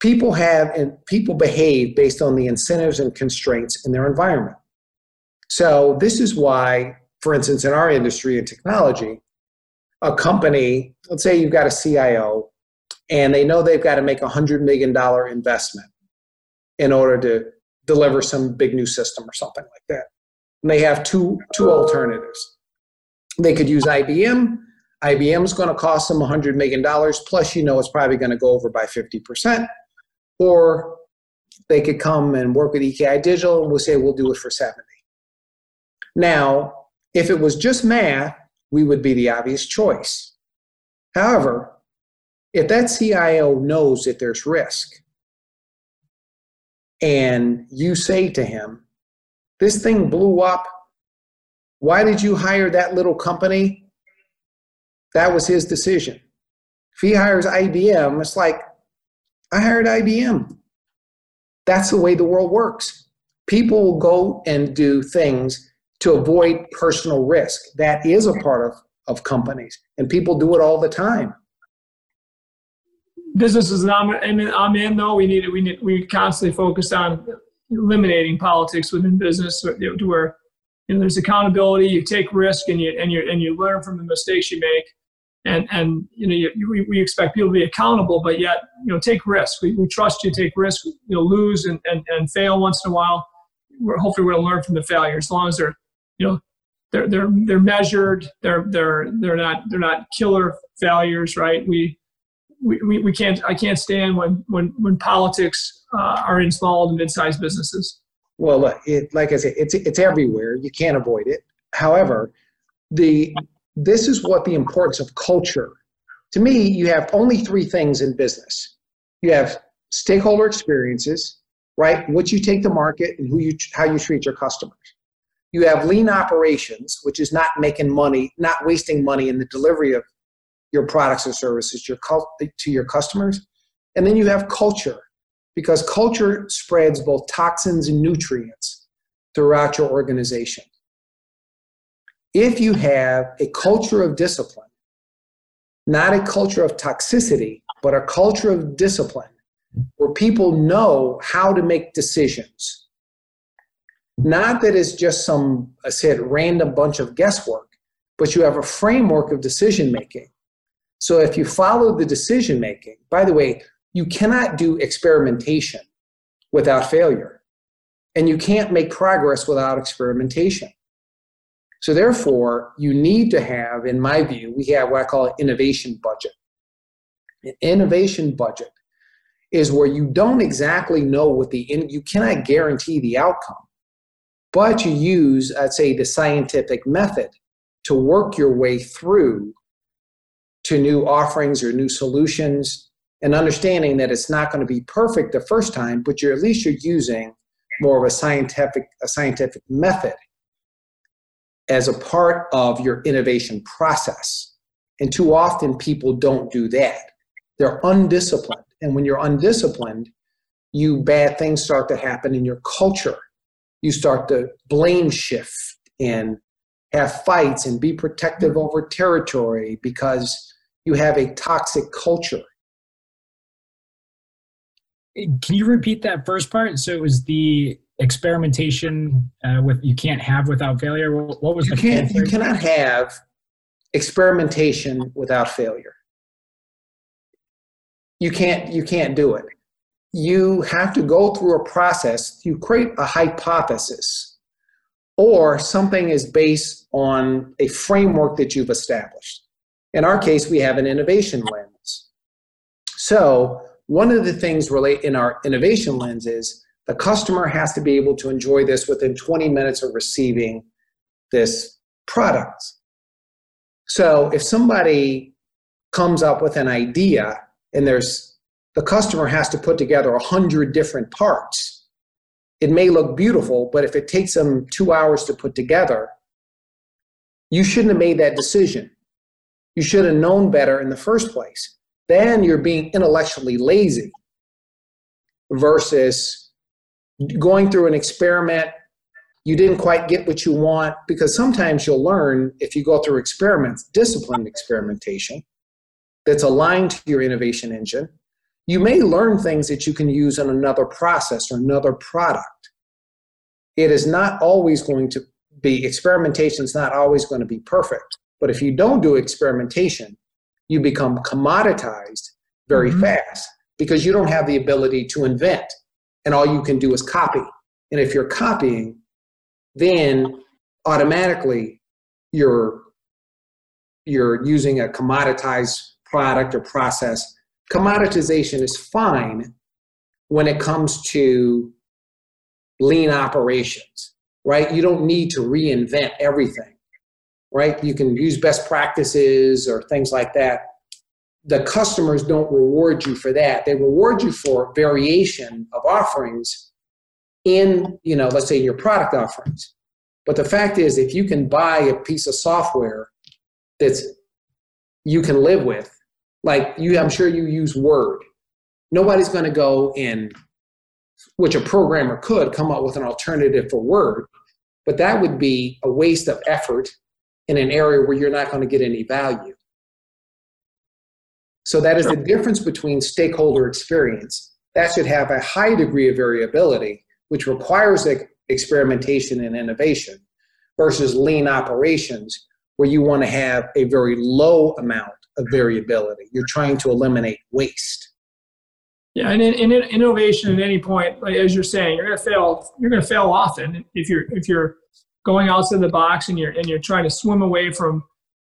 people have and people behave based on the incentives and constraints in their environment. So this is why, for instance, in our industry in technology, a company, let's say you've got a CIO, and they know they've got to make a hundred million dollar investment in order to deliver some big new system or something like that. And they have two two alternatives. They could use IBM. IBM is going to cost them $100 million, plus you know it's probably going to go over by 50%. Or they could come and work with EKI Digital and we'll say we'll do it for 70. Now, if it was just math, we would be the obvious choice. However, if that CIO knows that there's risk, and you say to him, This thing blew up. Why did you hire that little company? That was his decision. If he hires IBM, it's like, I hired IBM. That's the way the world works. People will go and do things to avoid personal risk. That is a part of, of companies, and people do it all the time. businesses and I'm, and I'm in though we need we need we constantly focus on eliminating politics within business to where you know there's accountability you take risk and you and you and you learn from the mistakes you make. And and you know you, we, we expect people to be accountable but yet you know take risk. We, we trust you take risk you know lose and, and, and fail once in a while. We're hopefully we're going to learn from the failure. As long as they're you know they're they're they're measured they're they're they're not they're not killer failures right? We we, we, we can't I can't stand when when when politics uh, are installed in mid-sized businesses. Well, it, like I said, it's it's everywhere. You can't avoid it. However, the this is what the importance of culture. To me, you have only three things in business. You have stakeholder experiences, right? What you take to market and who you how you treat your customers. You have lean operations, which is not making money, not wasting money in the delivery of your products or services your to your customers. And then you have culture, because culture spreads both toxins and nutrients throughout your organization. If you have a culture of discipline, not a culture of toxicity, but a culture of discipline where people know how to make decisions, not that it's just some, I said, random bunch of guesswork, but you have a framework of decision making. So if you follow the decision making, by the way, you cannot do experimentation without failure. And you can't make progress without experimentation. So therefore, you need to have, in my view, we have what I call an innovation budget. An innovation budget is where you don't exactly know what the, you cannot guarantee the outcome, but you use, I'd say, the scientific method to work your way through to new offerings or new solutions and understanding that it's not going to be perfect the first time but you're at least you're using more of a scientific a scientific method as a part of your innovation process and too often people don't do that they're undisciplined And when you're undisciplined, you bad things start to happen in your culture. You start to blame shift and have fights and be protective over territory because you have a toxic culture. Can you repeat that first part? So it was the experimentation uh, with you can't have without failure. What was you the can't you cannot have experimentation without failure. You can't you can't do it. You have to go through a process. You create a hypothesis, or something is based on a framework that you've established. In our case, we have an innovation lens. So one of the things relate in our innovation lens is the customer has to be able to enjoy this within 20 minutes of receiving this product. So if somebody comes up with an idea and there's the customer has to put together a hundred different parts, it may look beautiful, but if it takes them two hours to put together, you shouldn't have made that decision. You should have known better in the first place then you're being intellectually lazy versus going through an experiment. You didn't quite get what you want because sometimes you'll learn if you go through experiments disciplined experimentation that's aligned to your innovation engine. You may learn things that you can use in another process or another product. It is not always going to be experimentation is not always going to be perfect but if you don't do experimentation you become commoditized very mm-hmm. fast because you don't have the ability to invent and all you can do is copy. And if you're copying, then automatically you're you're using a commoditized product or process. Commoditization is fine when it comes to lean operations, right? You don't need to reinvent everything right? You can use best practices or things like that. The customers don't reward you for that. They reward you for variation of offerings in, you know, let's say your product offerings. But the fact is, if you can buy a piece of software that's you can live with, like you, I'm sure you use Word. Nobody's going to go in, which a programmer could come up with an alternative for Word, but that would be a waste of effort in an area where you're not going to get any value. So that is the difference between stakeholder experience. That should have a high degree of variability, which requires experimentation and innovation, versus lean operations, where you want to have a very low amount of variability. You're trying to eliminate waste. Yeah, and in, in innovation at any point, like as you're saying, you're going to fail. You're going to fail often if you're if you're going outside the box and you're and you're trying to swim away from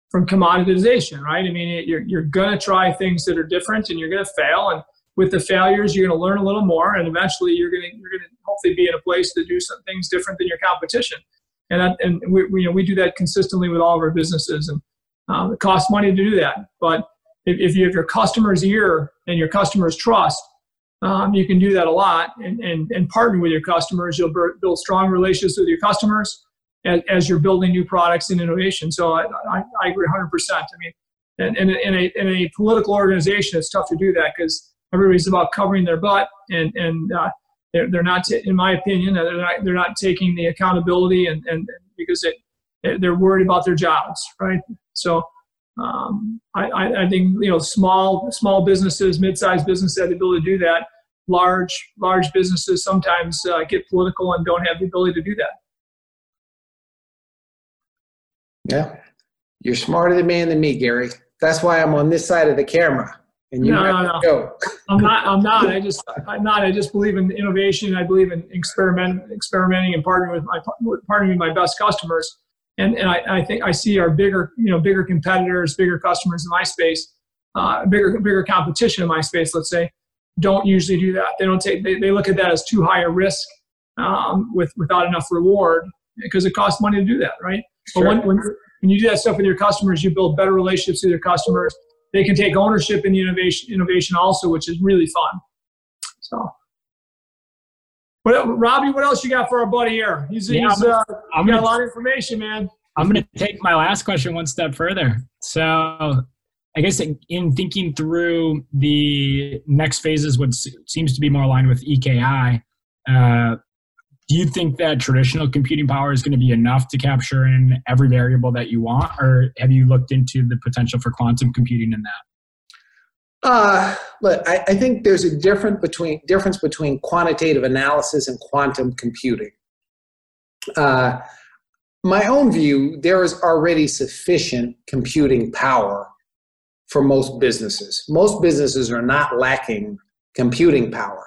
from commoditization, right? I mean, you're you're gonna try things that are different and you're gonna fail, and with the failures, you're gonna learn a little more, and eventually, you're gonna you're gonna hopefully be in a place to do some things different than your competition. And that, and we, we you know we do that consistently with all of our businesses, and um, it costs money to do that. But if, if you have your customers' ear and your customers' trust, um, you can do that a lot and, and, and partner with your customers. You'll build strong relationships with your customers as, as you're building new products and innovation. So I, I, I agree 100%. I mean, and, and in, a, in a political organization, it's tough to do that because everybody's about covering their butt and, and uh, they're, they're not, t- in my opinion, they're not, they're not taking the accountability and, and because it, they're worried about their jobs, right? So um, I, I, think you know small small businesses, mid-sized businesses have the ability to do that. Large large businesses sometimes uh, get political and don't have the ability to do that. Yeah. You're smarter than man than me, Gary. That's why I'm on this side of the camera. And you no, no, no. Go. I'm not. I'm not. I just. I'm not. I just believe in innovation. I believe in experiment, experimenting, and partnering with my partnering with my best customers. And and I, I think I see our bigger, you know, bigger competitors, bigger customers in my space, uh, bigger bigger competition in my space. Let's say, don't usually do that. They don't take. They, they look at that as too high a risk um, with without enough reward because it costs money to do that, right? Sure. But when, when, when you do that stuff with your customers, you build better relationships with your customers. They can take ownership in the innovation, innovation also, which is really fun. So, what, Robbie, what else you got for our buddy here? He's, yeah, he's uh, I'm got a lot of information, man. I'm going to take my last question one step further. So, I guess in thinking through the next phases, what seems to be more aligned with EKI, uh, do you think that traditional computing power is going to be enough to capture in every variable that you want, or have you looked into the potential for quantum computing in that? Uh, look, I, I think there's a difference between difference between quantitative analysis and quantum computing. Uh, my own view, there is already sufficient computing power for most businesses. Most businesses are not lacking computing power.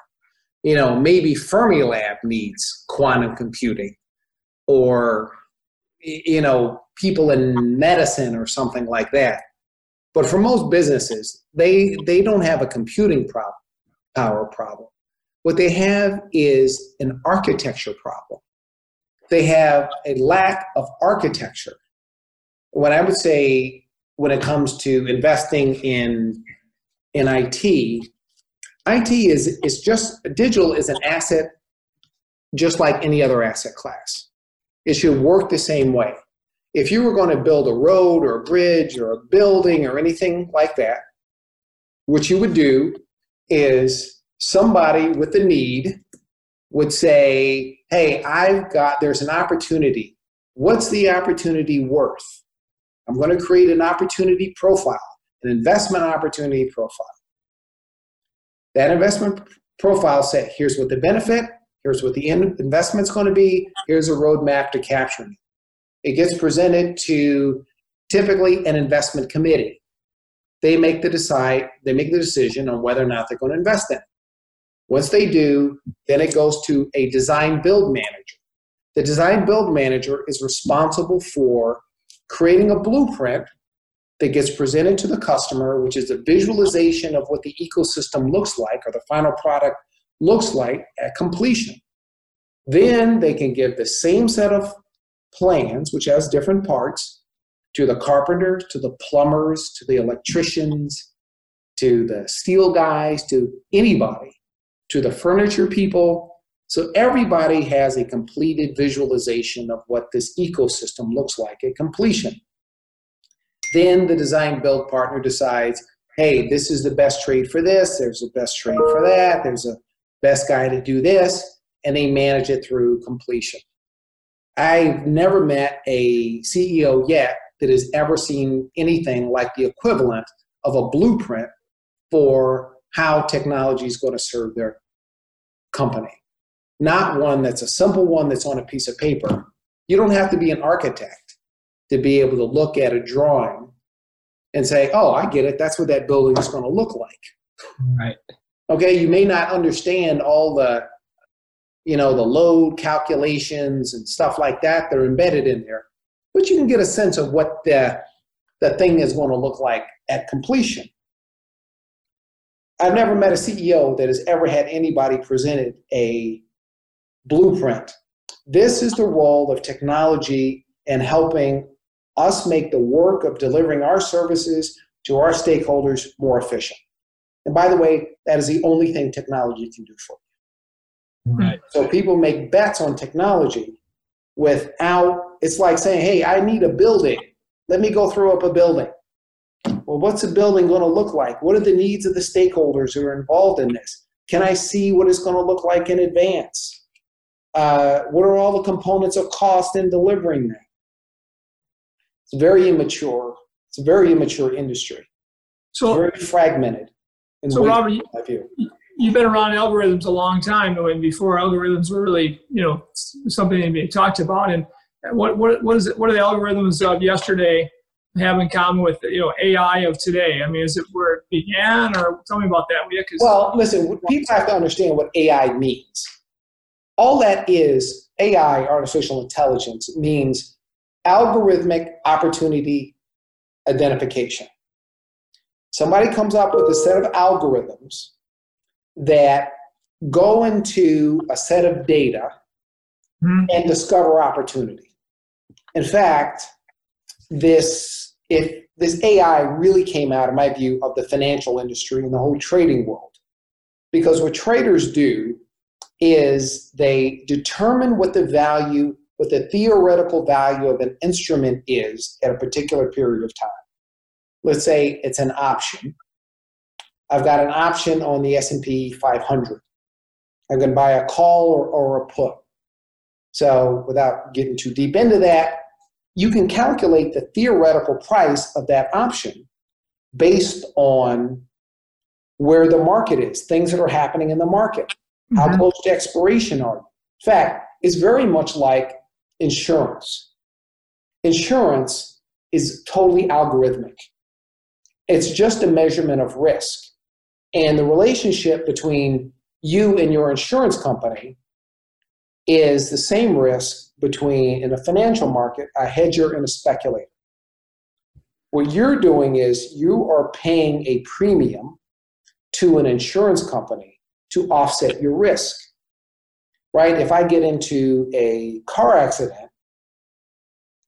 You know, maybe Fermilab needs quantum computing, or you know, people in medicine or something like that. But for most businesses, they they don't have a computing problem, power problem. What they have is an architecture problem. They have a lack of architecture. What I would say when it comes to investing in in IT, IT is is just digital is an asset just like any other asset class. It should work the same way. If you were going to build a road or a bridge or a building or anything like that, what you would do is somebody with a need would say, Hey, I've got, there's an opportunity. What's the opportunity worth? I'm going to create an opportunity profile, an investment opportunity profile. That investment profile set here's what the benefit, here's what the investment's going to be, here's a roadmap to capturing it. It gets presented to typically an investment committee. They make the decide, they make the decision on whether or not they're going to invest in it. Once they do, then it goes to a design build manager. The design build manager is responsible for creating a blueprint that gets presented to the customer, which is a visualization of what the ecosystem looks like or the final product looks like at completion. Then they can give the same set of plans, which has different parts, to the carpenters, to the plumbers, to the electricians, to the steel guys, to anybody, to the furniture people, so everybody has a completed visualization of what this ecosystem looks like at completion. Then the design build partner decides, hey, this is the best trade for this, there's a best trade for that, there's a best guy to do this, and they manage it through completion. I've never met a CEO yet that has ever seen anything like the equivalent of a blueprint for how technology is going to serve their company not one that's a simple one that's on a piece of paper. You don't have to be an architect to be able to look at a drawing and say, oh, I get it. That's what that building is going to look like. Right. Okay. You may not understand all the, you know, the load calculations and stuff like that They're embedded in there, but you can get a sense of what the, the thing is going to look like at completion. I've never met a CEO that has ever had anybody presented a blueprint. This is the role of technology in helping us make the work of delivering our services to our stakeholders more efficient. And by the way, that is the only thing technology can do for you. Right. So people make bets on technology without, it's like saying, hey, I need a building. Let me go throw up a building. Well, what's a building going to look like? What are the needs of the stakeholders who are involved in this? Can I see what it's going to look like in advance? Uh, what are all the components of cost in delivering that? It's very immature. It's a very immature industry. So it's very fragmented. so Robert, you, you've been around algorithms a long time, and before algorithms were really, you know, something to be talked about. And what what what is it? What are the algorithms of yesterday have in common with you know AI of today? I mean, is it where it began, or tell me about that? Well, listen, people have to understand what AI means all that is AI, artificial intelligence, means algorithmic opportunity identification. Somebody comes up with a set of algorithms that go into a set of data mm-hmm. and discover opportunity. In fact, this if this AI really came out, in my view, of the financial industry and the whole trading world. Because what traders do is they determine what the value, what the theoretical value of an instrument is at a particular period of time. let's say it's an option. I've got an option on the S&P 500. I'm going to buy a call or, or a put. So without getting too deep into that, you can calculate the theoretical price of that option based on where the market is, things that are happening in the market. Mm-hmm. How close to expiration are you? In fact, it's very much like insurance. Insurance is totally algorithmic. It's just a measurement of risk. And the relationship between you and your insurance company is the same risk between, in a financial market, a hedger and a speculator. What you're doing is you are paying a premium to an insurance company to offset your risk. Right? If I get into a car accident,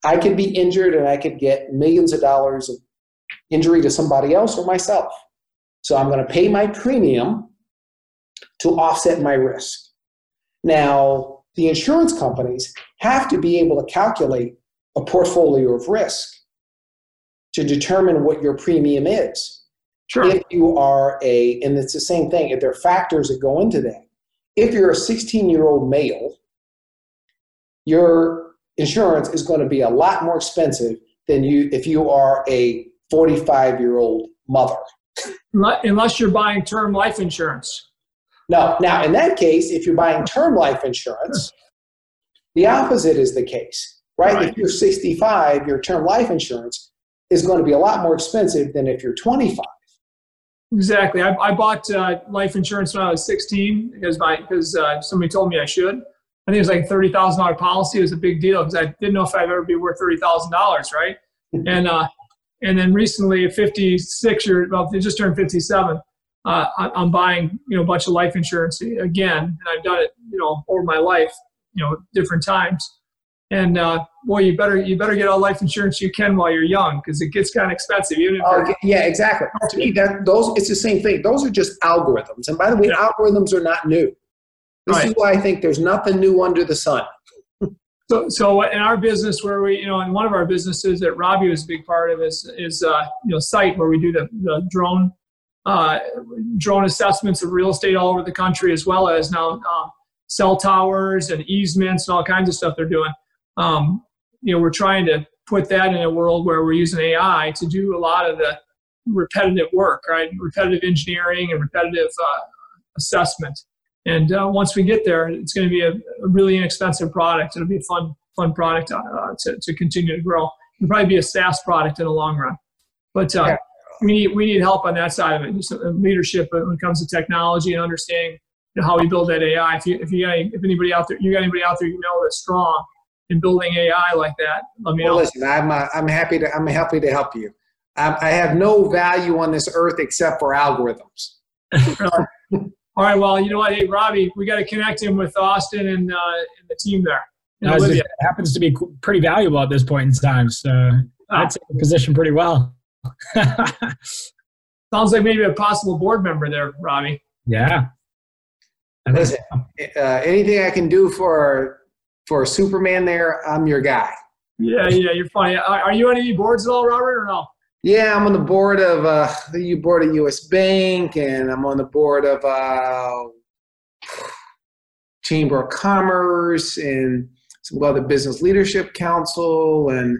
I could be injured and I could get millions of dollars of injury to somebody else or myself. So I'm going to pay my premium to offset my risk. Now, the insurance companies have to be able to calculate a portfolio of risk to determine what your premium is. Sure. If you are a, and it's the same thing, if there are factors that go into that. If you're a 16 year old male, your insurance is going to be a lot more expensive than you if you are a 45 year old mother. Unless you're buying term life insurance. No. Now, in that case, if you're buying term life insurance, the opposite is the case, right? right? If you're 65, your term life insurance is going to be a lot more expensive than if you're 25. Exactly. I, I bought uh, life insurance when I was 16 because my because uh, somebody told me I should. I think it was like thirty thousand dollar policy. It was a big deal because I didn't know if I'd ever be worth thirty thousand dollars, right? and uh, and then recently at 56 or well, just turned 57. Uh, I'm buying you know a bunch of life insurance again, and I've done it you know over my life, you know different times. And uh, boy, you better you better get all life insurance you can while you're young because it gets kind of expensive. Even oh, yeah, exactly. To me, that those it's the same thing. Those are just algorithms. And by the way, yeah. algorithms are not new. This right. is why I think there's nothing new under the sun. So, so in our business, where we, you know, in one of our businesses that Robbie was a big part of, is is uh, you know site where we do the, the drone uh, drone assessments of real estate all over the country, as well as now um, cell towers and easements and all kinds of stuff they're doing. Um, you know, we're trying to put that in a world where we're using AI to do a lot of the repetitive work, right? Repetitive engineering and repetitive uh, assessment. And uh, once we get there, it's going to be a, a, really inexpensive product. It'll be a fun, fun product uh, to, to continue to grow. It'll probably be a SaaS product in the long run. But uh, yeah. we, need, we need help on that side of it, Just uh, leadership when it comes to technology and understanding you know, how we build that AI. If you, if you got any, if anybody out there, you got anybody out there you know that's strong in building AI like that, let me well, know. Listen, I'm, uh, I'm happy to I'm happy to help you. I, I have no value on this earth except for algorithms. All right. Well, you know what, hey Robbie, we got to connect him with Austin and, uh, and the team there. it happens to be pretty valuable at this point in time, so I'd ah. take the position pretty well. Sounds like maybe a possible board member there, Robbie. Yeah. Listen, uh, anything I can do for for Superman there, I'm your guy. Yeah, yeah, you're funny. Are, you on any boards at all, Robert, or no? Yeah, I'm on the board of uh, the U board of U.S. Bank, and I'm on the board of uh, Chamber of Commerce and some other business leadership council and.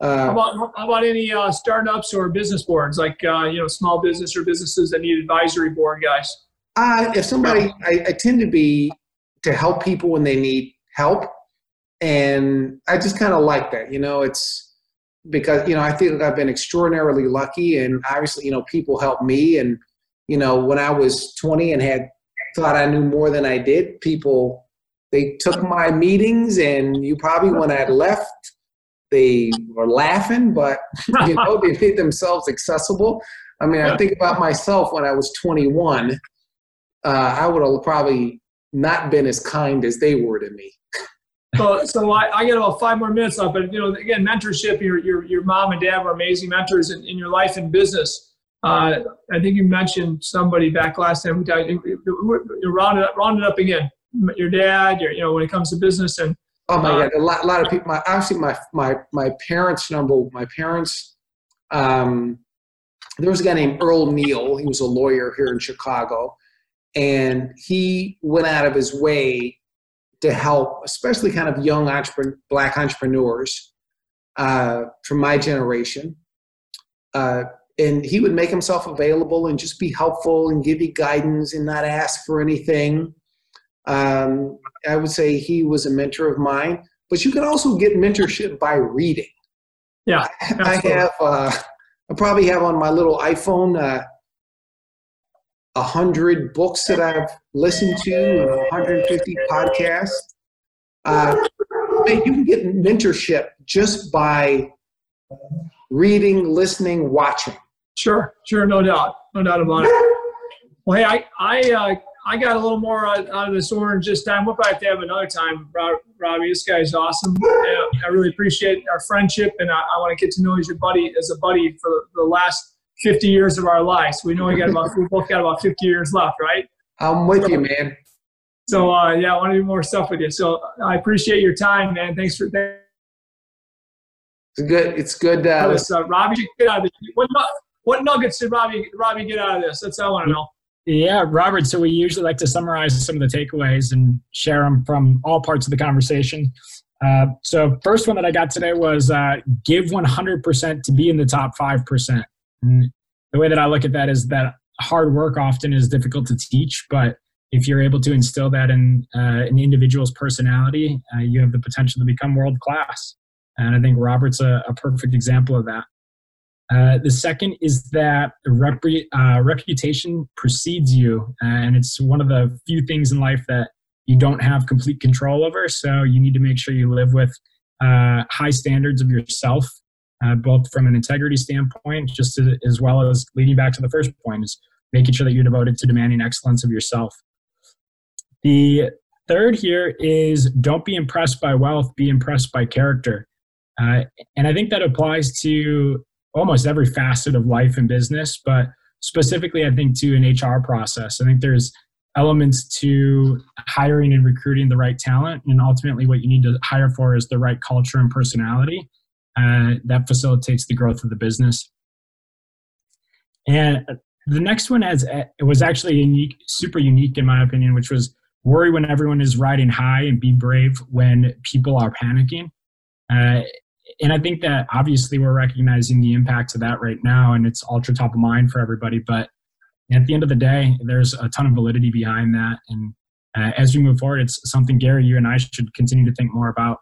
Uh, how, about, how about any uh, startups or business boards, like uh, you know, small business or businesses that need advisory board guys? Uh, if somebody, I, I tend to be to help people when they need help, and I just kind of like that. You know, it's because you know I think I've been extraordinarily lucky, and obviously you know people help me, and you know when I was 20 and had thought I knew more than I did, people they took my meetings, and you probably when I left, they were laughing, but you know they made themselves accessible. I mean, I think about myself when I was 21. Uh, I would have probably not been as kind as they were to me so, so I, I get about five more minutes left. But you know, again, mentorship. Your your your mom and dad were amazing mentors in, in your life and business. Uh, I think you mentioned somebody back last time. We talked. You round it up, round it up again. Your dad. Your you know when it comes to business and. Oh my uh, God! A lot, a lot of people. My, obviously, my my my parents. Number my parents. Um, there was a guy named Earl Neal. He was a lawyer here in Chicago, and he went out of his way to help, especially kind of young entrepreneur, black entrepreneurs uh, from my generation. Uh, and he would make himself available and just be helpful and give you guidance and not ask for anything. Um, I would say he was a mentor of mine, but you can also get mentorship by reading. Yeah, I have. Uh, I probably have on my little iPhone uh, a uh, hundred books that I've listened to and 150 podcasts. Uh, you can get mentorship just by reading, listening, watching. Sure, sure, no doubt, no doubt about it. Well, hey, I I uh, I got a little more out, of this orange this time. We'll probably have to have another time, Robbie. This guy's awesome. I really appreciate our friendship, and I, I want to get to know as your buddy, as a buddy for the last 50 years of our lives. We know we got about we both got about 50 years left, right? I'm with you, man. So uh, yeah, I want to do more stuff with you. So I appreciate your time, man. Thanks for. that. It's good. It's good. Uh, uh, Robbie, get out of this. What, what nuggets did Robbie Robbie get out of this? That's all I want to know. Yeah, Robert. So we usually like to summarize some of the takeaways and share them from all parts of the conversation. Uh, so first one that I got today was uh, give 100% to be in the top 5%. And the way that I look at that is that hard work often is difficult to teach, but if you're able to instill that in uh, an individual's personality, uh, you have the potential to become world class. And I think Robert's a, a perfect example of that. Uh, the second is that rep- uh, reputation precedes you, and it's one of the few things in life that you don't have complete control over. So you need to make sure you live with uh, high standards of yourself, uh, both from an integrity standpoint, just as, well as leading back to the first point, is making sure that you're devoted to demanding excellence of yourself. The third here is don't be impressed by wealth, be impressed by character. Uh, and I think that applies to almost every facet of life and business, but specifically, I think to an HR process. I think there's elements to hiring and recruiting the right talent, and ultimately, what you need to hire for is the right culture and personality. Uh, that facilitates the growth of the business. And the next one has it was actually unique, super unique in my opinion, which was worry when everyone is riding high and be brave when people are panicking. Uh, and I think that obviously we're recognizing the impacts of that right now, and it's ultra top of mind for everybody. But at the end of the day, there's a ton of validity behind that, and uh, as we move forward, it's something Gary, you and I should continue to think more about.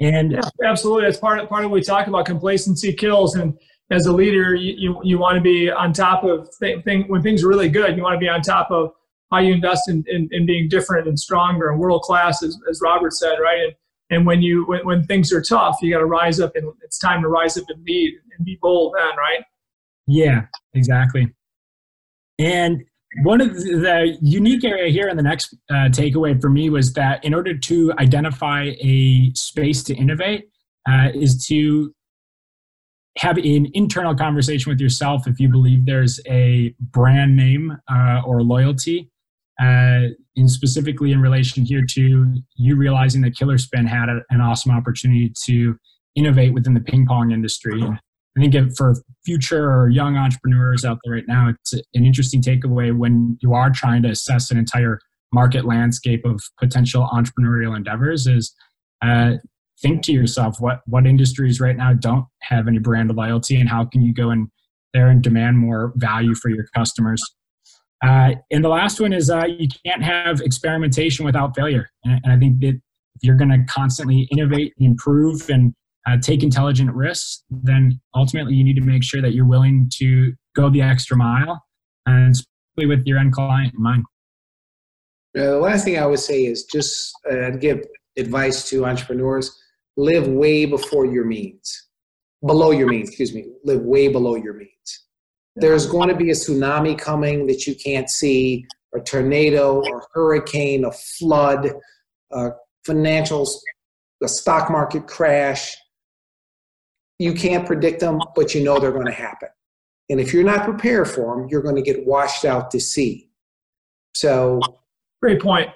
And yeah, absolutely, that's part of part of what we talk about. Complacency kills, and as a leader, you you, you want to be on top of th- thing when things are really good. You want to be on top of how you invest in, in, in being different and stronger and world class, as, as Robert said, right? And and when you when, when things are tough, you got to rise up and it's time to rise up and lead and be bold then, right? Yeah, exactly. And one of the unique area here in the next uh, takeaway for me was that in order to identify a space to innovate uh, is to have an internal conversation with yourself if you believe there's a brand name uh, or loyalty uh, in specifically in relation here to you realizing that Killer Spin had an awesome opportunity to innovate within the ping pong industry. I think for future or young entrepreneurs out there right now, it's an interesting takeaway when you are trying to assess an entire market landscape of potential entrepreneurial endeavors is uh, think to yourself what what industries right now don't have any brand loyalty and how can you go in there and demand more value for your customers uh, and the last one is uh, you can't have experimentation without failure. And, and I think that if you're going to constantly innovate, and improve, and uh, take intelligent risks, then ultimately you need to make sure that you're willing to go the extra mile and with your end client in mind. the last thing I would say is just uh, give advice to entrepreneurs live way before your means, below your means, excuse me, live way below your means. There's going to be a tsunami coming that you can't see, a tornado, a hurricane, a flood, a financial, a stock market crash. You can't predict them, but you know they're going to happen. And if you're not prepared for them, you're going to get washed out to sea. So, great point.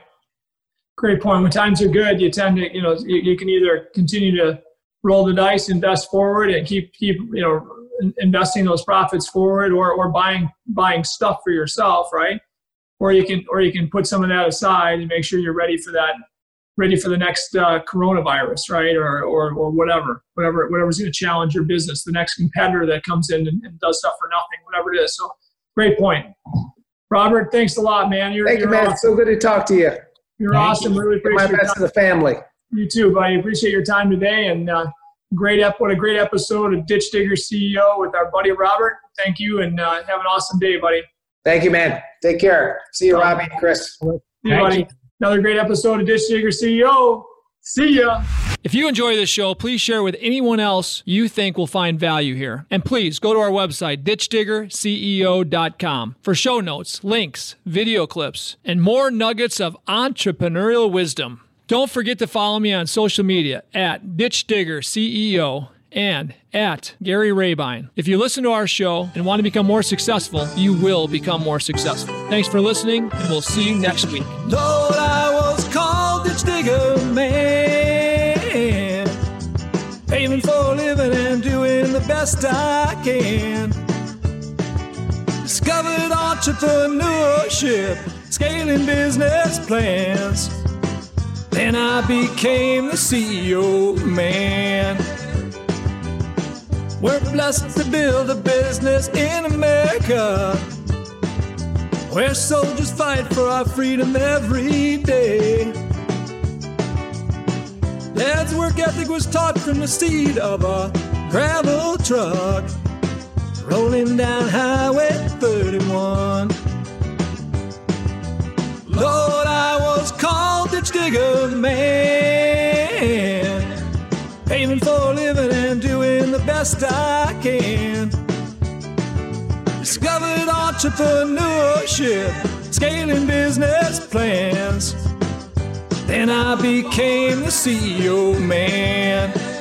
Great point. When times are good, you tend to, you know, you, you can either continue to roll the dice, invest forward, and keep keep you know investing those profits forward or, or buying buying stuff for yourself, right? Or you can or you can put some of that aside and make sure you're ready for that, ready for the next uh, coronavirus, right? Or, or or whatever, whatever whatever's going to challenge your business, the next competitor that comes in and, and, does stuff for nothing, whatever it is. So, great point, Robert. Thanks a lot, man. You're, Thank you're you, man. Awesome. So good to talk to you. You're Thank awesome. You. Really appreciate my best to the family. You too, buddy. Appreciate your time today and. Uh, great ep- what a great episode of Ditch Digger CEO with our buddy Robert. Thank you and uh, have an awesome day, buddy. Thank you, man. Take care. See you, Robbie, Chris. See you, buddy. Another great episode of Ditch Digger CEO. See ya. If you enjoy this show, please share with anyone else you think will find value here. And please go to our website, ditchdiggerceo.com, for show notes, links, video clips, and more nuggets of entrepreneurial wisdom. Don't forget to follow me on social media at Ditch Digger CEO and at Gary Rabine. If you listen to our show and want to become more successful, you will become more successful. Thanks for listening, and we'll see you next week. Lord, I was called Ditch Digger Man, aiming for living and doing the best I can. Discovered entrepreneurship, scaling business plans. Then I became the CEO man. We're blessed to build a business in America where soldiers fight for our freedom every day. Dad's work ethic was taught from the seat of a gravel truck rolling down Highway 31. Lord, I was called ditch digger man, best I can. Discovered entrepreneurship, scaling business plans. Then I became the CEO man.